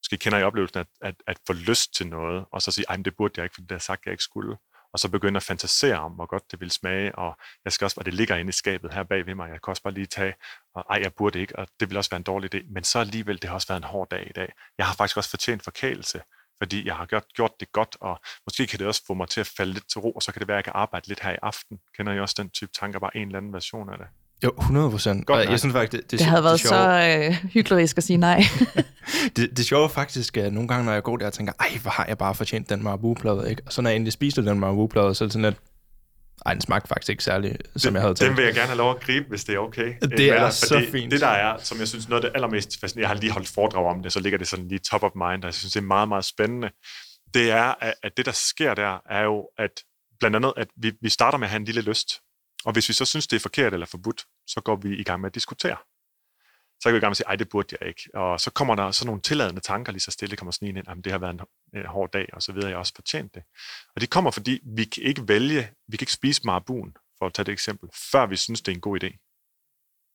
måske kender jeg oplevelsen af at, at, at få lyst til noget, og så sige, ej, men det burde jeg ikke, for det har sagt, jeg ikke skulle og så begynde at fantasere om, hvor godt det vil smage, og jeg skal også, og det ligger inde i skabet her bag ved mig, jeg kan også bare lige tage, og ej, jeg burde ikke, og det vil også være en dårlig idé, men så alligevel, det har også været en hård dag i dag. Jeg har faktisk også fortjent forkælelse, fordi jeg har gjort, gjort det godt, og måske kan det også få mig til at falde lidt til ro, og så kan det være, at jeg kan arbejde lidt her i aften. Kender I også den type tanker, bare en eller anden version af det? Jo, 100 procent. Jeg synes faktisk, det, det, Det havde været det, sjove, så øh, hyggeligt at sige nej. det, det sjove er faktisk, at nogle gange, når jeg går der og tænker, ej, hvor har jeg bare fortjent den marabu-plade, ikke? Og så når jeg endelig spiser den marabu-plade, så er det sådan lidt, ej, den smagte faktisk ikke særlig, som jeg havde Den tænkt. vil jeg gerne have lov at gribe, hvis det er okay. Det er Eller, så fordi fint. Det der er, som jeg synes, noget af det allermest fascinerende, jeg har lige holdt foredrag om det, så ligger det sådan lige top of mind, og jeg synes, det er meget, meget spændende. Det er, at, at det, der sker der, er jo, at blandt andet, at vi, vi starter med at have en lille lyst. Og hvis vi så synes, det er forkert eller forbudt, så går vi i gang med at diskutere. Så kan vi i gang med at sige, ej, det burde jeg ikke. Og så kommer der sådan nogle tilladende tanker lige så stille, kommer sådan en ind, jamen det har været en, en hård dag, og så videre, jeg har også fortjent det. Og det kommer, fordi vi kan ikke vælge, vi kan ikke spise marabuen, for at tage det eksempel, før vi synes, det er en god idé.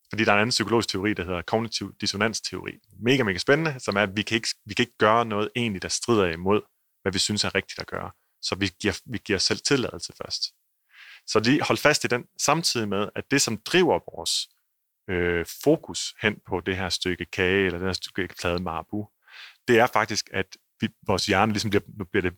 Fordi der er en anden psykologisk teori, der hedder kognitiv dissonansteori. Mega, mega spændende, som er, at vi kan ikke, vi kan ikke gøre noget egentlig, der strider imod, hvad vi synes er rigtigt at gøre. Så vi giver, vi giver selv tilladelse først. Så lige hold fast i den, samtidig med, at det, som driver vores øh, fokus hen på det her stykke kage, eller det her stykke plade marabu, det er faktisk, at vi, vores hjerne ligesom bliver, nu bliver det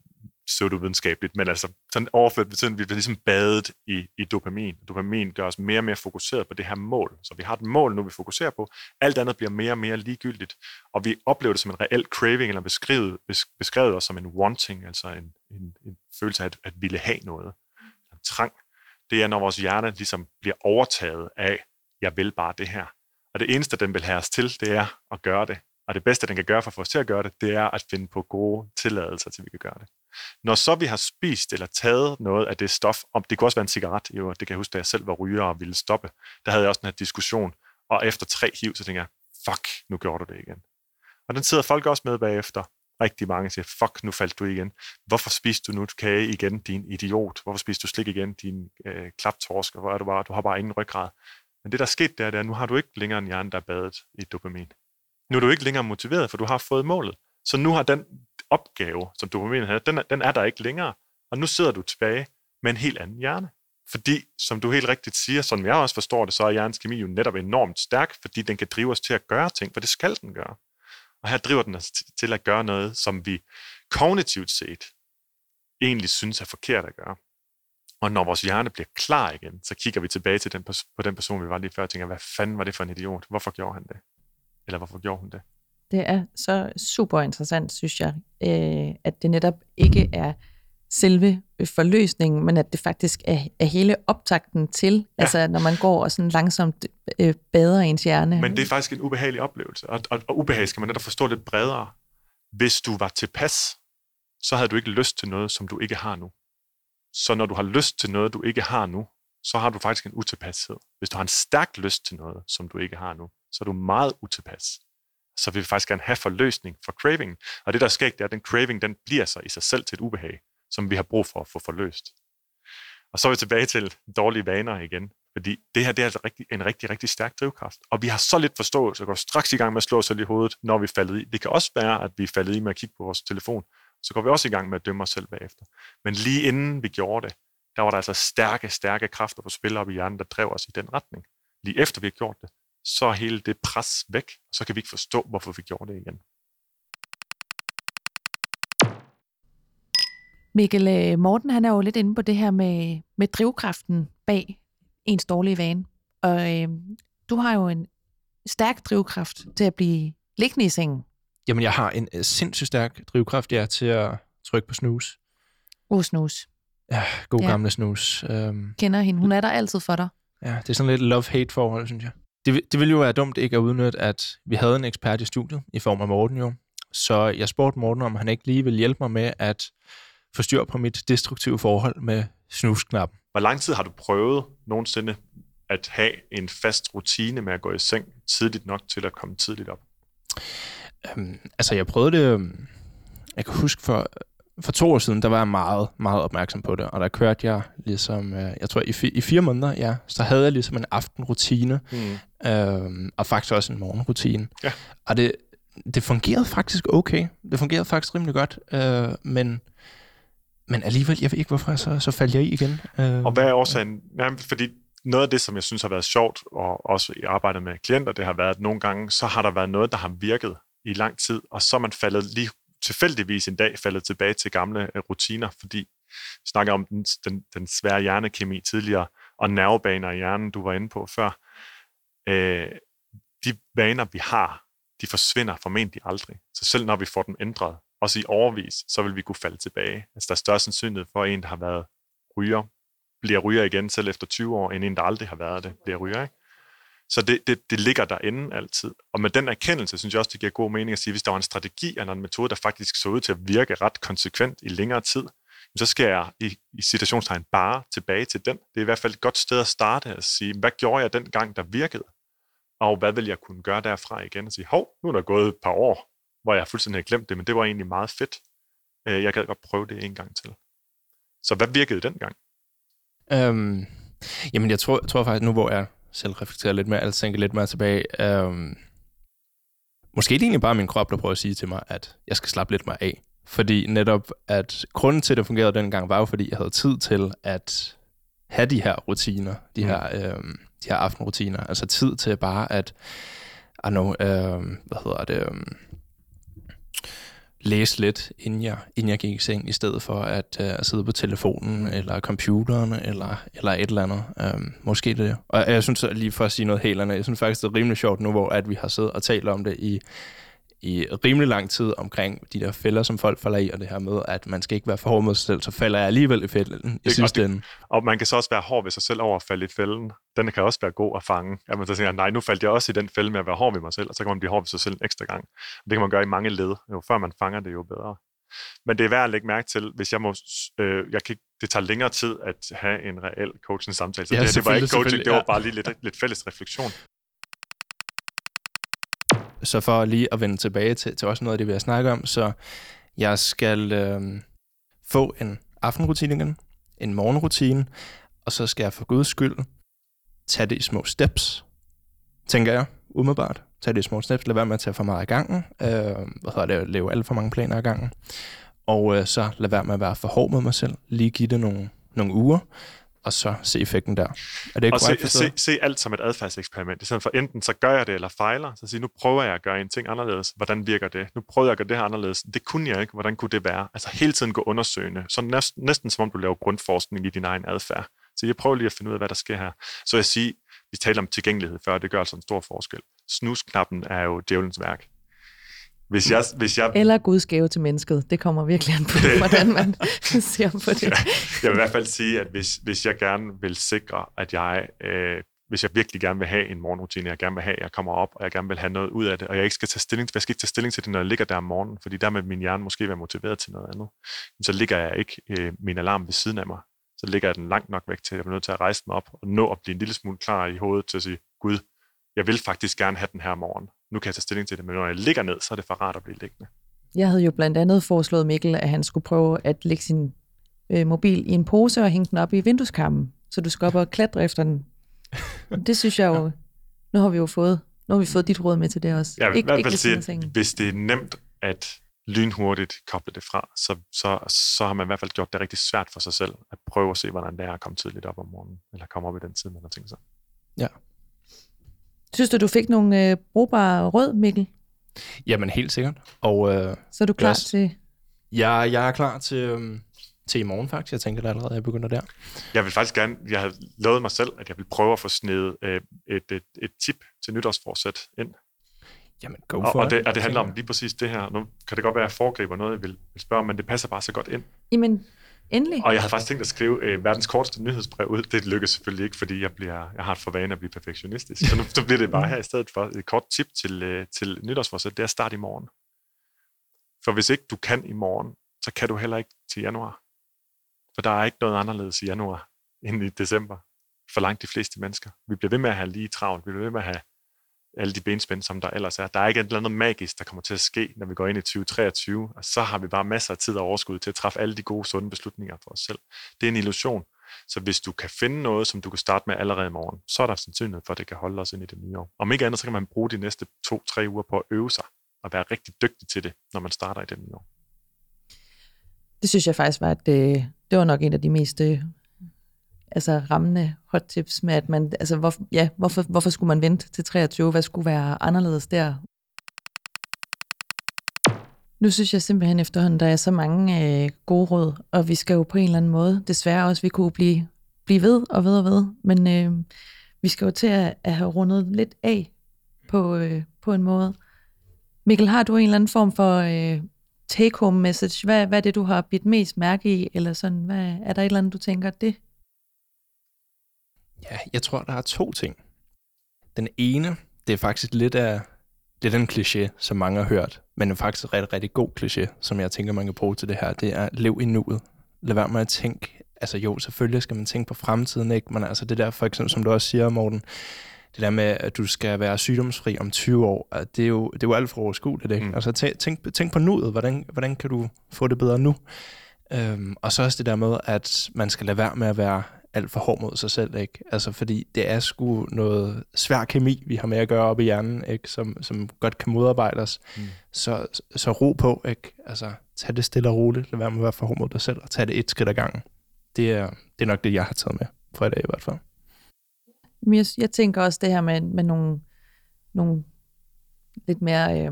pseudovidenskabeligt, men altså sådan overført betydning, vi bliver ligesom badet i, i dopamin. Dopamin gør os mere og mere fokuseret på det her mål. Så vi har et mål nu, vi fokuserer på. Alt andet bliver mere og mere ligegyldigt, og vi oplever det som en reel craving, eller beskrevet, beskrevet os som en wanting, altså en, en, en følelse af at, at ville have noget. En trang. Det er, når vores hjerne ligesom bliver overtaget af, jeg vil bare det her. Og det eneste, den vil have os til, det er at gøre det. Og det bedste, den kan gøre for at få os til at gøre det, det er at finde på gode tilladelser til, vi kan gøre det. Når så vi har spist eller taget noget af det stof, om det kunne også være en cigaret, jo, det kan jeg huske, da jeg selv var ryger og ville stoppe, der havde jeg også den her diskussion, og efter tre hiv, så tænker jeg, fuck, nu gjorde du det igen. Og den sidder folk også med bagefter. Rigtig mange siger, fuck, nu faldt du igen. Hvorfor spiste du nu kage igen, din idiot? Hvorfor spiste du slik igen, din øh, klaptorsk? Hvor er du bare? Du har bare ingen ryggrad. Men det, der er sket, det er, det er, nu har du ikke længere en hjerne, der er badet i dopamin. Nu er du ikke længere motiveret, for du har fået målet. Så nu har den opgave, som dopamin havde, den er, den er der ikke længere. Og nu sidder du tilbage med en helt anden hjerne. Fordi, som du helt rigtigt siger, som jeg også forstår det, så er hjernens kemi jo netop enormt stærk, fordi den kan drive os til at gøre ting, for det skal den gøre. Og her driver den os til at gøre noget, som vi kognitivt set egentlig synes er forkert at gøre. Og når vores hjerne bliver klar igen, så kigger vi tilbage til den, på den person, vi var lige før, og tænker, hvad fanden var det for en idiot? Hvorfor gjorde han det? Eller hvorfor gjorde hun det? Det er så super interessant, synes jeg, øh, at det netop ikke er selve forløsningen, men at det faktisk er, er hele optakten til, ja. altså når man går og sådan langsomt øh, bader ens hjerne. Men det er faktisk en ubehagelig oplevelse, og, og, og ubehag skal man netop forstå lidt bredere. Hvis du var tilpas, så havde du ikke lyst til noget, som du ikke har nu. Så når du har lyst til noget, du ikke har nu, så har du faktisk en utilpashed. Hvis du har en stærk lyst til noget, som du ikke har nu, så er du meget utilpas. Så vil vi faktisk gerne have forløsning for craving. Og det, der sker, det er, at den craving, den bliver sig i sig selv til et ubehag, som vi har brug for at få forløst. Og så er vi tilbage til dårlige vaner igen. Fordi det her det er altså rigtig, en rigtig, rigtig stærk drivkraft. Og vi har så lidt forståelse og går straks i gang med at slå os selv i hovedet, når vi er faldet i. Det kan også være, at vi er faldet i med at kigge på vores telefon. Så går vi også i gang med at dømme os selv bagefter. Men lige inden vi gjorde det, der var der altså stærke, stærke kræfter på spil op i hjernen, der drev os i den retning. Lige efter vi har gjort det, så er hele det pres væk, og så kan vi ikke forstå, hvorfor vi gjorde det igen. Mikkel øh, Morten, han er jo lidt inde på det her med, med drivkraften bag ens dårlige vane. Og øh, du har jo en stærk drivkraft til at blive liggende i sengen. Jamen, jeg har en uh, sindssygt stærk drivkraft, ja, til at trykke på snus. Uh, snus. Ja, god ja. gamle snus. Um, Kender hende. Hun er der altid for dig. Ja, det er sådan lidt love-hate forhold, synes jeg. Det, det ville jo være dumt ikke at udnytte, at vi havde en ekspert i studiet i form af Morten jo. Så jeg spurgte Morten, om han ikke lige ville hjælpe mig med at få styr på mit destruktive forhold med snusknappen. Hvor lang tid har du prøvet nogensinde at have en fast rutine med at gå i seng tidligt nok til at komme tidligt op? Øhm, altså, jeg prøvede det... Øhm, jeg kan huske for, for to år siden, der var jeg meget, meget opmærksom på det, og der kørte jeg ligesom, øh, jeg tror i, i fire måneder, ja, så havde jeg ligesom en aftenrutine, mm. øhm, og faktisk også en morgenrutine. Ja. Og det, det fungerede faktisk okay. Det fungerede faktisk rimelig godt, øh, men, men alligevel, jeg ved ikke, hvorfor jeg så, så faldt jeg i igen. Øh, og hvad er årsagen? Jamen, fordi noget af det, som jeg synes har været sjovt, og også i arbejdet med klienter, det har været, at nogle gange, så har der været noget, der har virket i lang tid, og så er man faldet lige tilfældigvis en dag faldet tilbage til gamle øh, rutiner, fordi vi snakker om den, den, den svære hjernekemi tidligere, og nervebaner i hjernen, du var inde på før. Øh, de vaner, vi har, de forsvinder formentlig aldrig. Så selv når vi får dem ændret, også i overvis, så vil vi kunne falde tilbage. Altså der er større sandsynlighed for, at en, der har været ryger, bliver ryger igen selv efter 20 år, end en, der aldrig har været det, bliver ryger. Ikke? Så det, det, det ligger derinde altid. Og med den erkendelse, synes jeg også, det giver god mening at sige, hvis der var en strategi eller en metode, der faktisk så ud til at virke ret konsekvent i længere tid, så skal jeg i, i situationstegn bare tilbage til den. Det er i hvert fald et godt sted at starte at sige, hvad gjorde jeg den gang, der virkede? Og hvad vil jeg kunne gøre derfra igen? Og sige, hov, nu er der gået et par år, hvor jeg fuldstændig har glemt det, men det var egentlig meget fedt. Øh, jeg gad godt prøve det en gang til. Så hvad virkede dengang? Øhm, jamen, jeg tror, tror faktisk, nu hvor jeg selv reflektere lidt mere, altså tænke lidt mere tilbage. Um, måske er det egentlig bare min krop, der prøver at sige til mig, at jeg skal slappe lidt mere af. Fordi netop, at grunden til, at det fungerede dengang, var jo, fordi jeg havde tid til at have de her rutiner, de mm. her, øhm, de her aftenrutiner. Altså tid til bare at, I know, øhm, hvad hedder det, øhm, læse lidt, inden jeg, inden jeg gik i seng, i stedet for at uh, sidde på telefonen, eller computeren, eller, eller et eller andet. Um, måske det. Og jeg synes, lige for at sige noget helt andet, jeg synes faktisk, det er rimelig sjovt nu, hvor at vi har siddet og talt om det i i rimelig lang tid omkring de der fælder, som folk falder i, og det her med, at man skal ikke være for hård mod sig selv, så falder jeg alligevel i fælden i sidste ende. Og man kan så også være hård ved sig selv over at falde i fælden. Den kan også være god at fange. At man så tænker, nej, nu faldt jeg også i den fælde med at være hård ved mig selv, og så kan man blive hård ved sig selv en ekstra gang. Og det kan man gøre i mange led. Jo før man fanger det, jo bedre. Men det er værd at lægge mærke til, hvis jeg må... Øh, jeg kan, det tager længere tid at have en reel coaching samtale. Så ja, det, det var ikke coaching, det var bare lige lidt, lidt fælles refleksion. Så for lige at vende tilbage til, til også noget af det, vi har snakket om, så jeg skal øh, få en aftenrutine igen, en morgenrutine, og så skal jeg for guds skyld tage det i små steps, tænker jeg, umiddelbart. Tage det i små steps, lad være med at tage for meget af gangen, øh, hvad hedder det, lave alt for mange planer af gangen, og øh, så lad være med at være for hård med mig selv, lige give det nogle, nogle uger, og så se effekten der. Er det og se, se, se alt som et adfærdseksperiment. I stedet for enten så gør jeg det eller fejler, så sige, nu prøver jeg at gøre en ting anderledes. Hvordan virker det? Nu prøver jeg at gøre det her anderledes. Det kunne jeg ikke. Hvordan kunne det være? Altså hele tiden gå undersøgende. Så næsten, næsten som om du laver grundforskning i din egen adfærd. Så jeg prøver lige at finde ud af, hvad der sker her. Så jeg siger, vi talte om tilgængelighed før, det gør altså en stor forskel. Snusknappen er jo djævelens værk. Hvis jeg, hvis jeg... Eller Guds gave til mennesket. Det kommer virkelig an på, hvordan man ser på det. Ja, jeg vil i hvert fald sige, at hvis, hvis jeg gerne vil sikre, at jeg... Øh, hvis jeg virkelig gerne vil have en morgenrutine, jeg gerne vil have, jeg kommer op, og jeg gerne vil have noget ud af det, og jeg ikke skal tage stilling, jeg skal ikke tage stilling til det, når jeg ligger der om morgenen, fordi der med min hjerne måske være motiveret til noget andet. Så ligger jeg ikke øh, min alarm ved siden af mig. Så ligger jeg den langt nok væk til, at jeg er nødt til at rejse mig op og nå at blive en lille smule klar i hovedet til at sige, Gud, jeg vil faktisk gerne have den her morgen. Nu kan jeg tage stilling til det, men når jeg ligger ned, så er det for rart at blive liggende. Jeg havde jo blandt andet foreslået Mikkel, at han skulle prøve at lægge sin øh, mobil i en pose og hænge den op i vindueskarmen, så du skal op og klatre efter den. Det synes jeg jo, nu har vi jo fået, nu har vi fået dit råd med til det også. Jeg vil ikke, i hvert fald sige, at hvis det er nemt at lynhurtigt koble det fra, så, så, så har man i hvert fald gjort det rigtig svært for sig selv at prøve at se, hvordan det er at komme tidligt op om morgenen, eller komme op i den tid, man har tænkt sig. Ja, Synes du, du fik nogle øh, brugbare råd, Mikkel? Jamen, helt sikkert. Og, øh, så er du klar til... Ja, jeg er klar til, øh, til i morgen faktisk. Jeg tænker det allerede, at jeg begynder der. Jeg vil faktisk gerne... Jeg har lovet mig selv, at jeg vil prøve at få snedet øh, et, et, et tip til nytårsforsæt ind. Jamen, go for og, og det, og det handler om lige præcis det her. Nu kan det godt være, at jeg foregriber noget, jeg vil, vil spørge om, men det passer bare så godt ind. Jamen, Endelig. Og jeg havde faktisk tænkt at skrive øh, verdens korteste nyhedsbrev ud. Det lykkedes selvfølgelig ikke, fordi jeg, bliver, jeg har et for vane at blive perfektionistisk. Så nu så bliver det bare her i stedet for et kort tip til, øh, til nytårsforsæt. Det er start i morgen. For hvis ikke du kan i morgen, så kan du heller ikke til januar. For der er ikke noget anderledes i januar end i december. For langt de fleste mennesker. Vi bliver ved med at have lige travlt. Vi bliver ved med at have alle de benspænd, som der ellers er. Der er ikke et eller andet magisk, der kommer til at ske, når vi går ind i 2023, og altså, så har vi bare masser af tid og overskud til at træffe alle de gode, sunde beslutninger for os selv. Det er en illusion. Så hvis du kan finde noget, som du kan starte med allerede i morgen, så er der sandsynlighed for, at det kan holde os ind i det nye år. Om ikke andet, så kan man bruge de næste to-tre uger på at øve sig og være rigtig dygtig til det, når man starter i det nye år. Det synes jeg faktisk var, at det, det var nok en af de mest øh, altså rammende hot tips med, at man, altså hvor, ja, hvorfor, hvorfor skulle man vente til 23? Hvad skulle være anderledes der? Nu synes jeg simpelthen efterhånden, der er så mange øh, gode råd, og vi skal jo på en eller anden måde, desværre også, vi kunne blive, blive ved og ved og ved, men øh, vi skal jo til at, at have rundet lidt af på, øh, på en måde. Mikkel, har du en eller anden form for øh, take-home message? Hvad, hvad er det, du har bidt mest mærke i? Eller sådan, hvad, er der et eller andet, du tænker, det Ja, jeg tror, der er to ting. Den ene, det er faktisk lidt af, lidt af en kliché, som mange har hørt, men er faktisk en rigtig, rigtig god kliché, som jeg tænker, man kan bruge til det her. Det er, lev i nuet. Lad være med at tænke, altså jo, selvfølgelig skal man tænke på fremtiden, ikke? Men altså det der, for eksempel, som du også siger, Morten, det der med, at du skal være sygdomsfri om 20 år, det er jo, det er jo alt for overskueligt, ikke? Mm. Altså tænk, tænk på nuet, hvordan, hvordan kan du få det bedre nu? Øhm, og så også det der med, at man skal lade være med at være alt for hård mod sig selv, ikke? Altså, fordi det er sgu noget svær kemi, vi har med at gøre op i hjernen, ikke? Som, som godt kan modarbejde os. Mm. Så, så ro på, ikke? Altså, tag det stille og roligt. Lad være med at være for hård mod dig selv, og tag det et skridt ad gangen. Det er, det er nok det, jeg har taget med for i dag i hvert fald. Jeg, jeg tænker også det her med, med nogle, nogle lidt mere øh,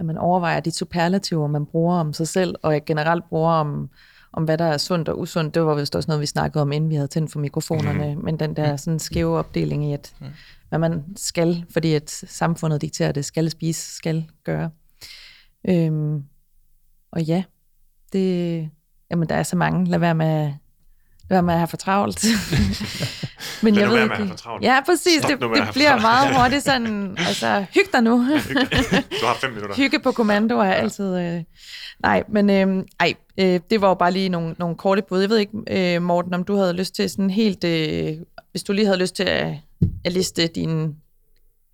at man overvejer de superlativer, man bruger om sig selv, og generelt bruger om, om hvad der er sundt og usundt. Det var vist også noget, vi snakkede om, inden vi havde tændt for mikrofonerne, mm. men den der sådan skæve opdeling i, at mm. hvad man skal, fordi at samfundet dikterer, at det skal spise, skal gøre. Øhm, og ja, det, jamen der er så mange. Lad være med, lad være med at have for travlt. Men jeg ved ikke. Ja, præcis. det, det bliver meget hurtigt sådan, altså, hyg dig nu. du har fem minutter. Hygge på kommando er ja. altid... Øh, nej, men øh, ej, øh, det var jo bare lige nogle, nogle korte bud. Jeg ved ikke, øh, Morten, om du havde lyst til sådan helt... Øh, hvis du lige havde lyst til at, at liste dine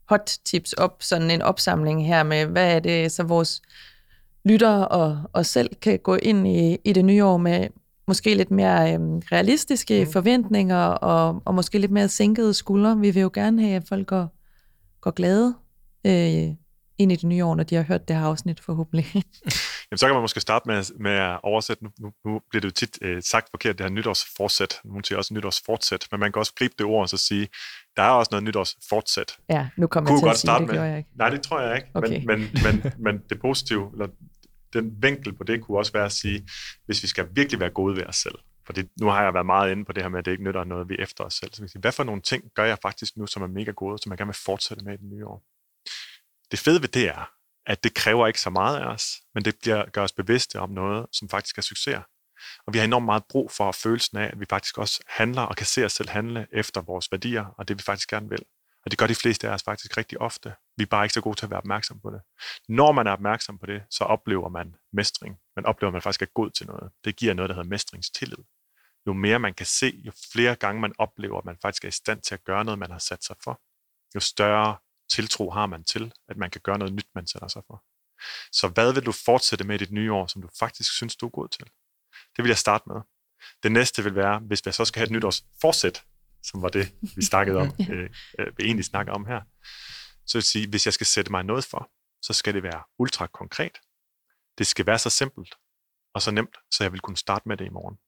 hot tips op, sådan en opsamling her med, hvad er det, så vores lyttere og os selv kan gå ind i, i det nye år med, måske lidt mere øhm, realistiske mm. forventninger og, og måske lidt mere sænkede skuldre. Vi vil jo gerne have, at folk går, går glade øh, ind i det nye år, når de har hørt det her afsnit forhåbentlig. Jamen, så kan man måske starte med, med at oversætte. Nu, nu, bliver det jo tit øh, sagt forkert, det her nytårsfortsæt. Nogle siger også nytårsfortsæt, men man kan også gribe det ord og så sige, der er også noget nytårsfortsæt. Ja, nu kommer jeg til at sige, det med. jeg ikke. Nej, det tror jeg ikke. Okay. Men, men, men, men det positive, eller den vinkel på det kunne også være at sige, hvis vi skal virkelig være gode ved os selv, for det, nu har jeg været meget inde på det her med, at det ikke nytter noget, vi efter os selv. Så sige, hvad for nogle ting gør jeg faktisk nu, som er mega gode, som jeg gerne vil fortsætte med i det nye år? Det fede ved det er, at det kræver ikke så meget af os, men det bliver, gør os bevidste om noget, som faktisk er succes. Og vi har enormt meget brug for følelsen af, at vi faktisk også handler og kan se os selv handle efter vores værdier og det, vi faktisk gerne vil. Og det gør de fleste af os faktisk rigtig ofte. Vi er bare ikke så gode til at være opmærksom på det. Når man er opmærksom på det, så oplever man mestring. Man oplever, at man faktisk er god til noget. Det giver noget, der hedder mestringstillid. Jo mere man kan se, jo flere gange man oplever, at man faktisk er i stand til at gøre noget, man har sat sig for, jo større tiltro har man til, at man kan gøre noget nyt, man sætter sig for. Så hvad vil du fortsætte med i dit nye år, som du faktisk synes, du er god til? Det vil jeg starte med. Det næste vil være, hvis jeg så skal have et nytårs fortsæt, som var det, vi snakkede om, øh, øh, vi egentlig snakker om her. Så vil sige, hvis jeg skal sætte mig noget for, så skal det være ultra konkret. Det skal være så simpelt og så nemt, så jeg vil kunne starte med det i morgen.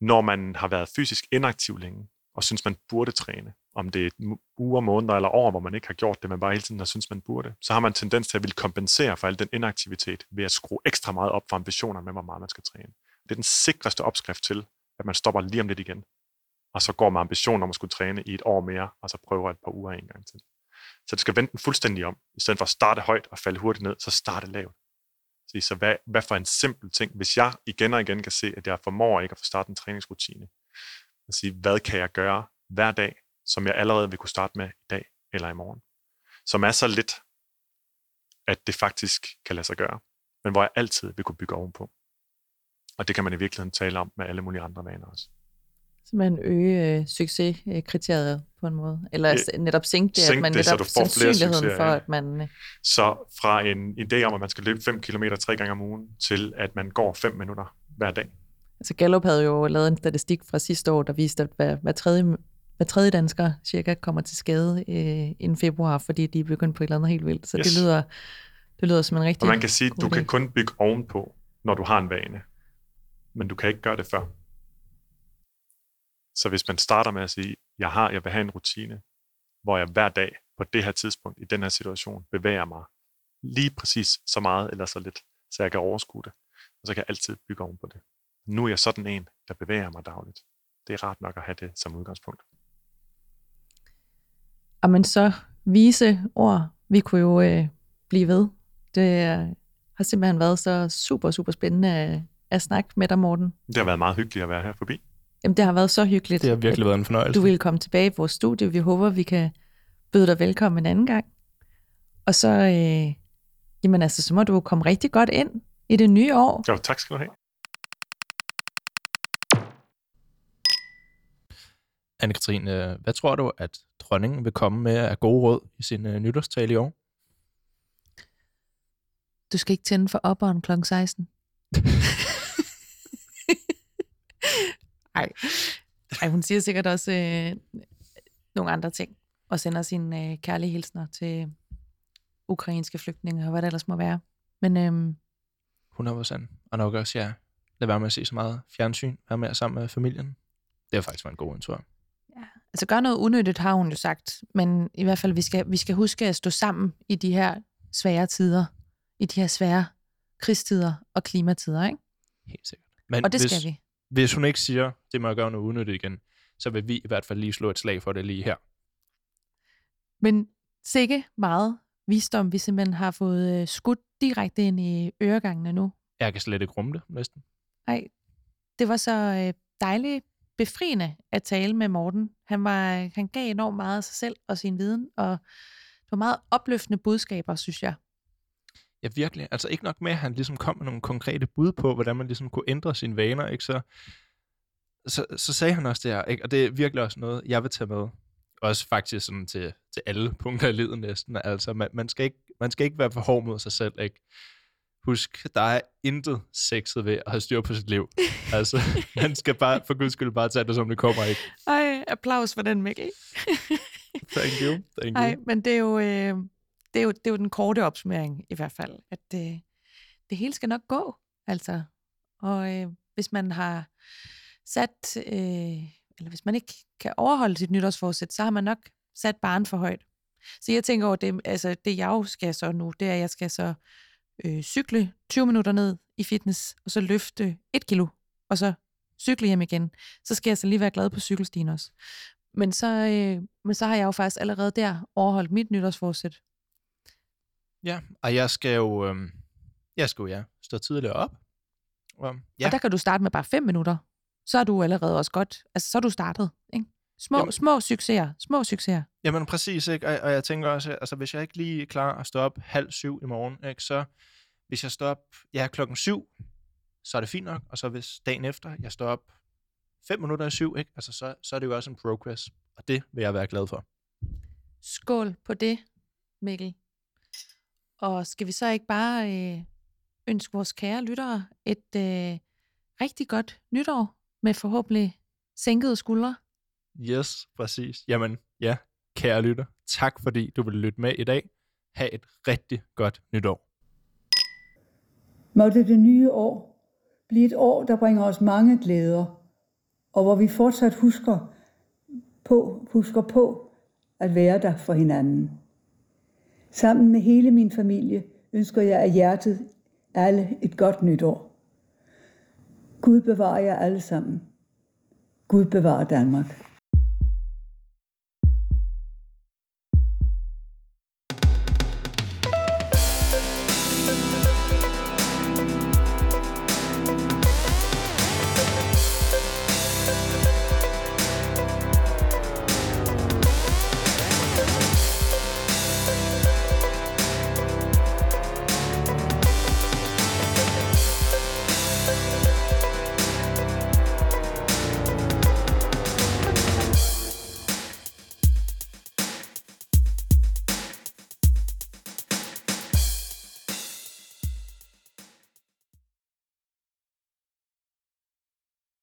Når man har været fysisk inaktiv længe, og synes, man burde træne, om det er uger, måneder eller år, hvor man ikke har gjort det, men bare hele tiden har synes, man burde, så har man tendens til at ville kompensere for al den inaktivitet ved at skrue ekstra meget op for ambitioner med, hvor meget man skal træne. Det er den sikreste opskrift til, at man stopper lige om lidt igen og så går med ambition om at skulle træne i et år mere, og så prøver et par uger en gang til. Så det skal vente den fuldstændig om. I stedet for at starte højt og falde hurtigt ned, så starte lavt. Så hvad, hvad for en simpel ting, hvis jeg igen og igen kan se, at jeg formår ikke at få startet en træningsrutine, at sige, hvad kan jeg gøre hver dag, som jeg allerede vil kunne starte med i dag eller i morgen, som er så lidt, at det faktisk kan lade sig gøre, men hvor jeg altid vil kunne bygge ovenpå. Og det kan man i virkeligheden tale om med alle mulige andre vaner også man øge øh, succeskriteriet på en måde? Eller øh, netop sænke det, Sænk at man det, netop så sandsynligheden for, at man... Øh... Så fra en idé om, at man skal løbe 5 km tre gange om ugen, til at man går 5 minutter hver dag. Altså Gallup havde jo lavet en statistik fra sidste år, der viste, at hver, hver, tredje, hver tredje dansker cirka kommer til skade øh, inden februar, fordi de er begyndt på et eller andet helt vildt. Så yes. det lyder det lyder som en rigtig Og man kan sige, at du idé. kan kun bygge ovenpå, når du har en vane. Men du kan ikke gøre det før. Så hvis man starter med at sige, jeg har, jeg vil have en rutine, hvor jeg hver dag på det her tidspunkt, i den her situation, bevæger mig lige præcis så meget eller så lidt, så jeg kan overskue det. Og så kan jeg altid bygge oven på det. Nu er jeg sådan en, der bevæger mig dagligt. Det er rart nok at have det som udgangspunkt. Og men så vise ord, vi kunne jo øh, blive ved. Det øh, har simpelthen været så super, super spændende at, at snakke med dig, Morten. Det har været meget hyggeligt at være her forbi. Jamen, det har været så hyggeligt. Det har virkelig været en fornøjelse. Du vil komme tilbage i vores studie. Vi håber, vi kan byde dig velkommen en anden gang. Og så, øh, jamen altså, så må du komme rigtig godt ind i det nye år. Jo, tak skal du have. Anne-Katrine, øh, hvad tror du, at dronningen vil komme med af gode råd i sin uh, nytårstale i år? Du skal ikke tænde for opperen kl. 16. Nej. Ej, hun siger sikkert også øh, nogle andre ting, og sender sine øh, kærlige hilsner til ukrainske flygtninge, og hvad det ellers må være. Men, øhm, 100 procent. Og nok også, ja, lad være med at se så meget fjernsyn, være mere sammen med familien. Det har faktisk været en god en, tror jeg. Ja, altså gør noget unødigt, har hun jo sagt. Men i hvert fald, vi skal, vi skal huske at stå sammen i de her svære tider. i de her svære krigstider og klimatider, ikke? Helt sikkert. Men Og det hvis, skal vi. Hvis hun ikke siger, det må jeg gøre noget udnytte igen, så vil vi i hvert fald lige slå et slag for det lige her. Men sikke meget visdom, vi simpelthen har fået øh, skudt direkte ind i øregangene nu. Jeg kan slet ikke rumme det, næsten. Ej, det var så øh, dejligt befriende at tale med Morten. Han, var, han gav enormt meget af sig selv og sin viden, og det var meget opløftende budskaber, synes jeg. Ja, virkelig. Altså ikke nok med, at han ligesom kom med nogle konkrete bud på, hvordan man ligesom kunne ændre sine vaner, ikke? Så, så, så sagde han også det her, ikke? og det er virkelig også noget, jeg vil tage med. Også faktisk sådan til, til alle punkter i livet næsten. Altså, man, man, skal ikke, man skal ikke være for hård mod sig selv, ikke? Husk, der er intet sexet ved at have styr på sit liv. altså, man skal bare, for guds skyld, bare tage det, som det kommer, ikke? Ej, applaus for den, Mikkel. Thank you, thank you. Nej, men det er, jo, øh, det, er jo, det er jo den korte opsummering i hvert fald, at det, det hele skal nok gå, altså. Og øh, hvis man har sat, øh, eller hvis man ikke kan overholde sit nytårsforsæt, så har man nok sat barn for højt. Så jeg tænker over, det, altså det jeg jo skal så nu, det er, at jeg skal så øh, cykle 20 minutter ned i fitness, og så løfte et kilo, og så cykle hjem igen. Så skal jeg så lige være glad på cykelstien også. Men så, øh, men så har jeg jo faktisk allerede der overholdt mit nytårsforsæt. Ja, og jeg skal jo, øhm, jeg skal jo, ja, stå tidligere op. Og, ja, Og der kan du starte med bare 5 minutter. Så er du allerede også godt, altså så er du startet. Ikke? Små, Jamen- små succeser, små succeser. Jamen præcis, ikke? Og, og jeg tænker også, altså hvis jeg ikke lige er klar at stå op halv syv i morgen, ikke? så hvis jeg står op ja, klokken syv, så er det fint nok, og så hvis dagen efter jeg står op fem minutter i syv, ikke? Altså, så, så er det jo også en progress, og det vil jeg være glad for. Skål på det, Mikkel. Og skal vi så ikke bare øh, ønske vores kære lyttere et øh, rigtig godt nytår med forhåbentlig sænkede skuldre? Yes, præcis. Jamen, ja, kære lytter, tak fordi du vil lytte med i dag. Ha' et rigtig godt nytår. Måtte det nye år blive et år, der bringer os mange glæder, og hvor vi fortsat husker på, husker på at være der for hinanden. Sammen med hele min familie ønsker jeg af hjertet alle et godt nytår. Gud bevarer jer alle sammen. Gud bevarer Danmark.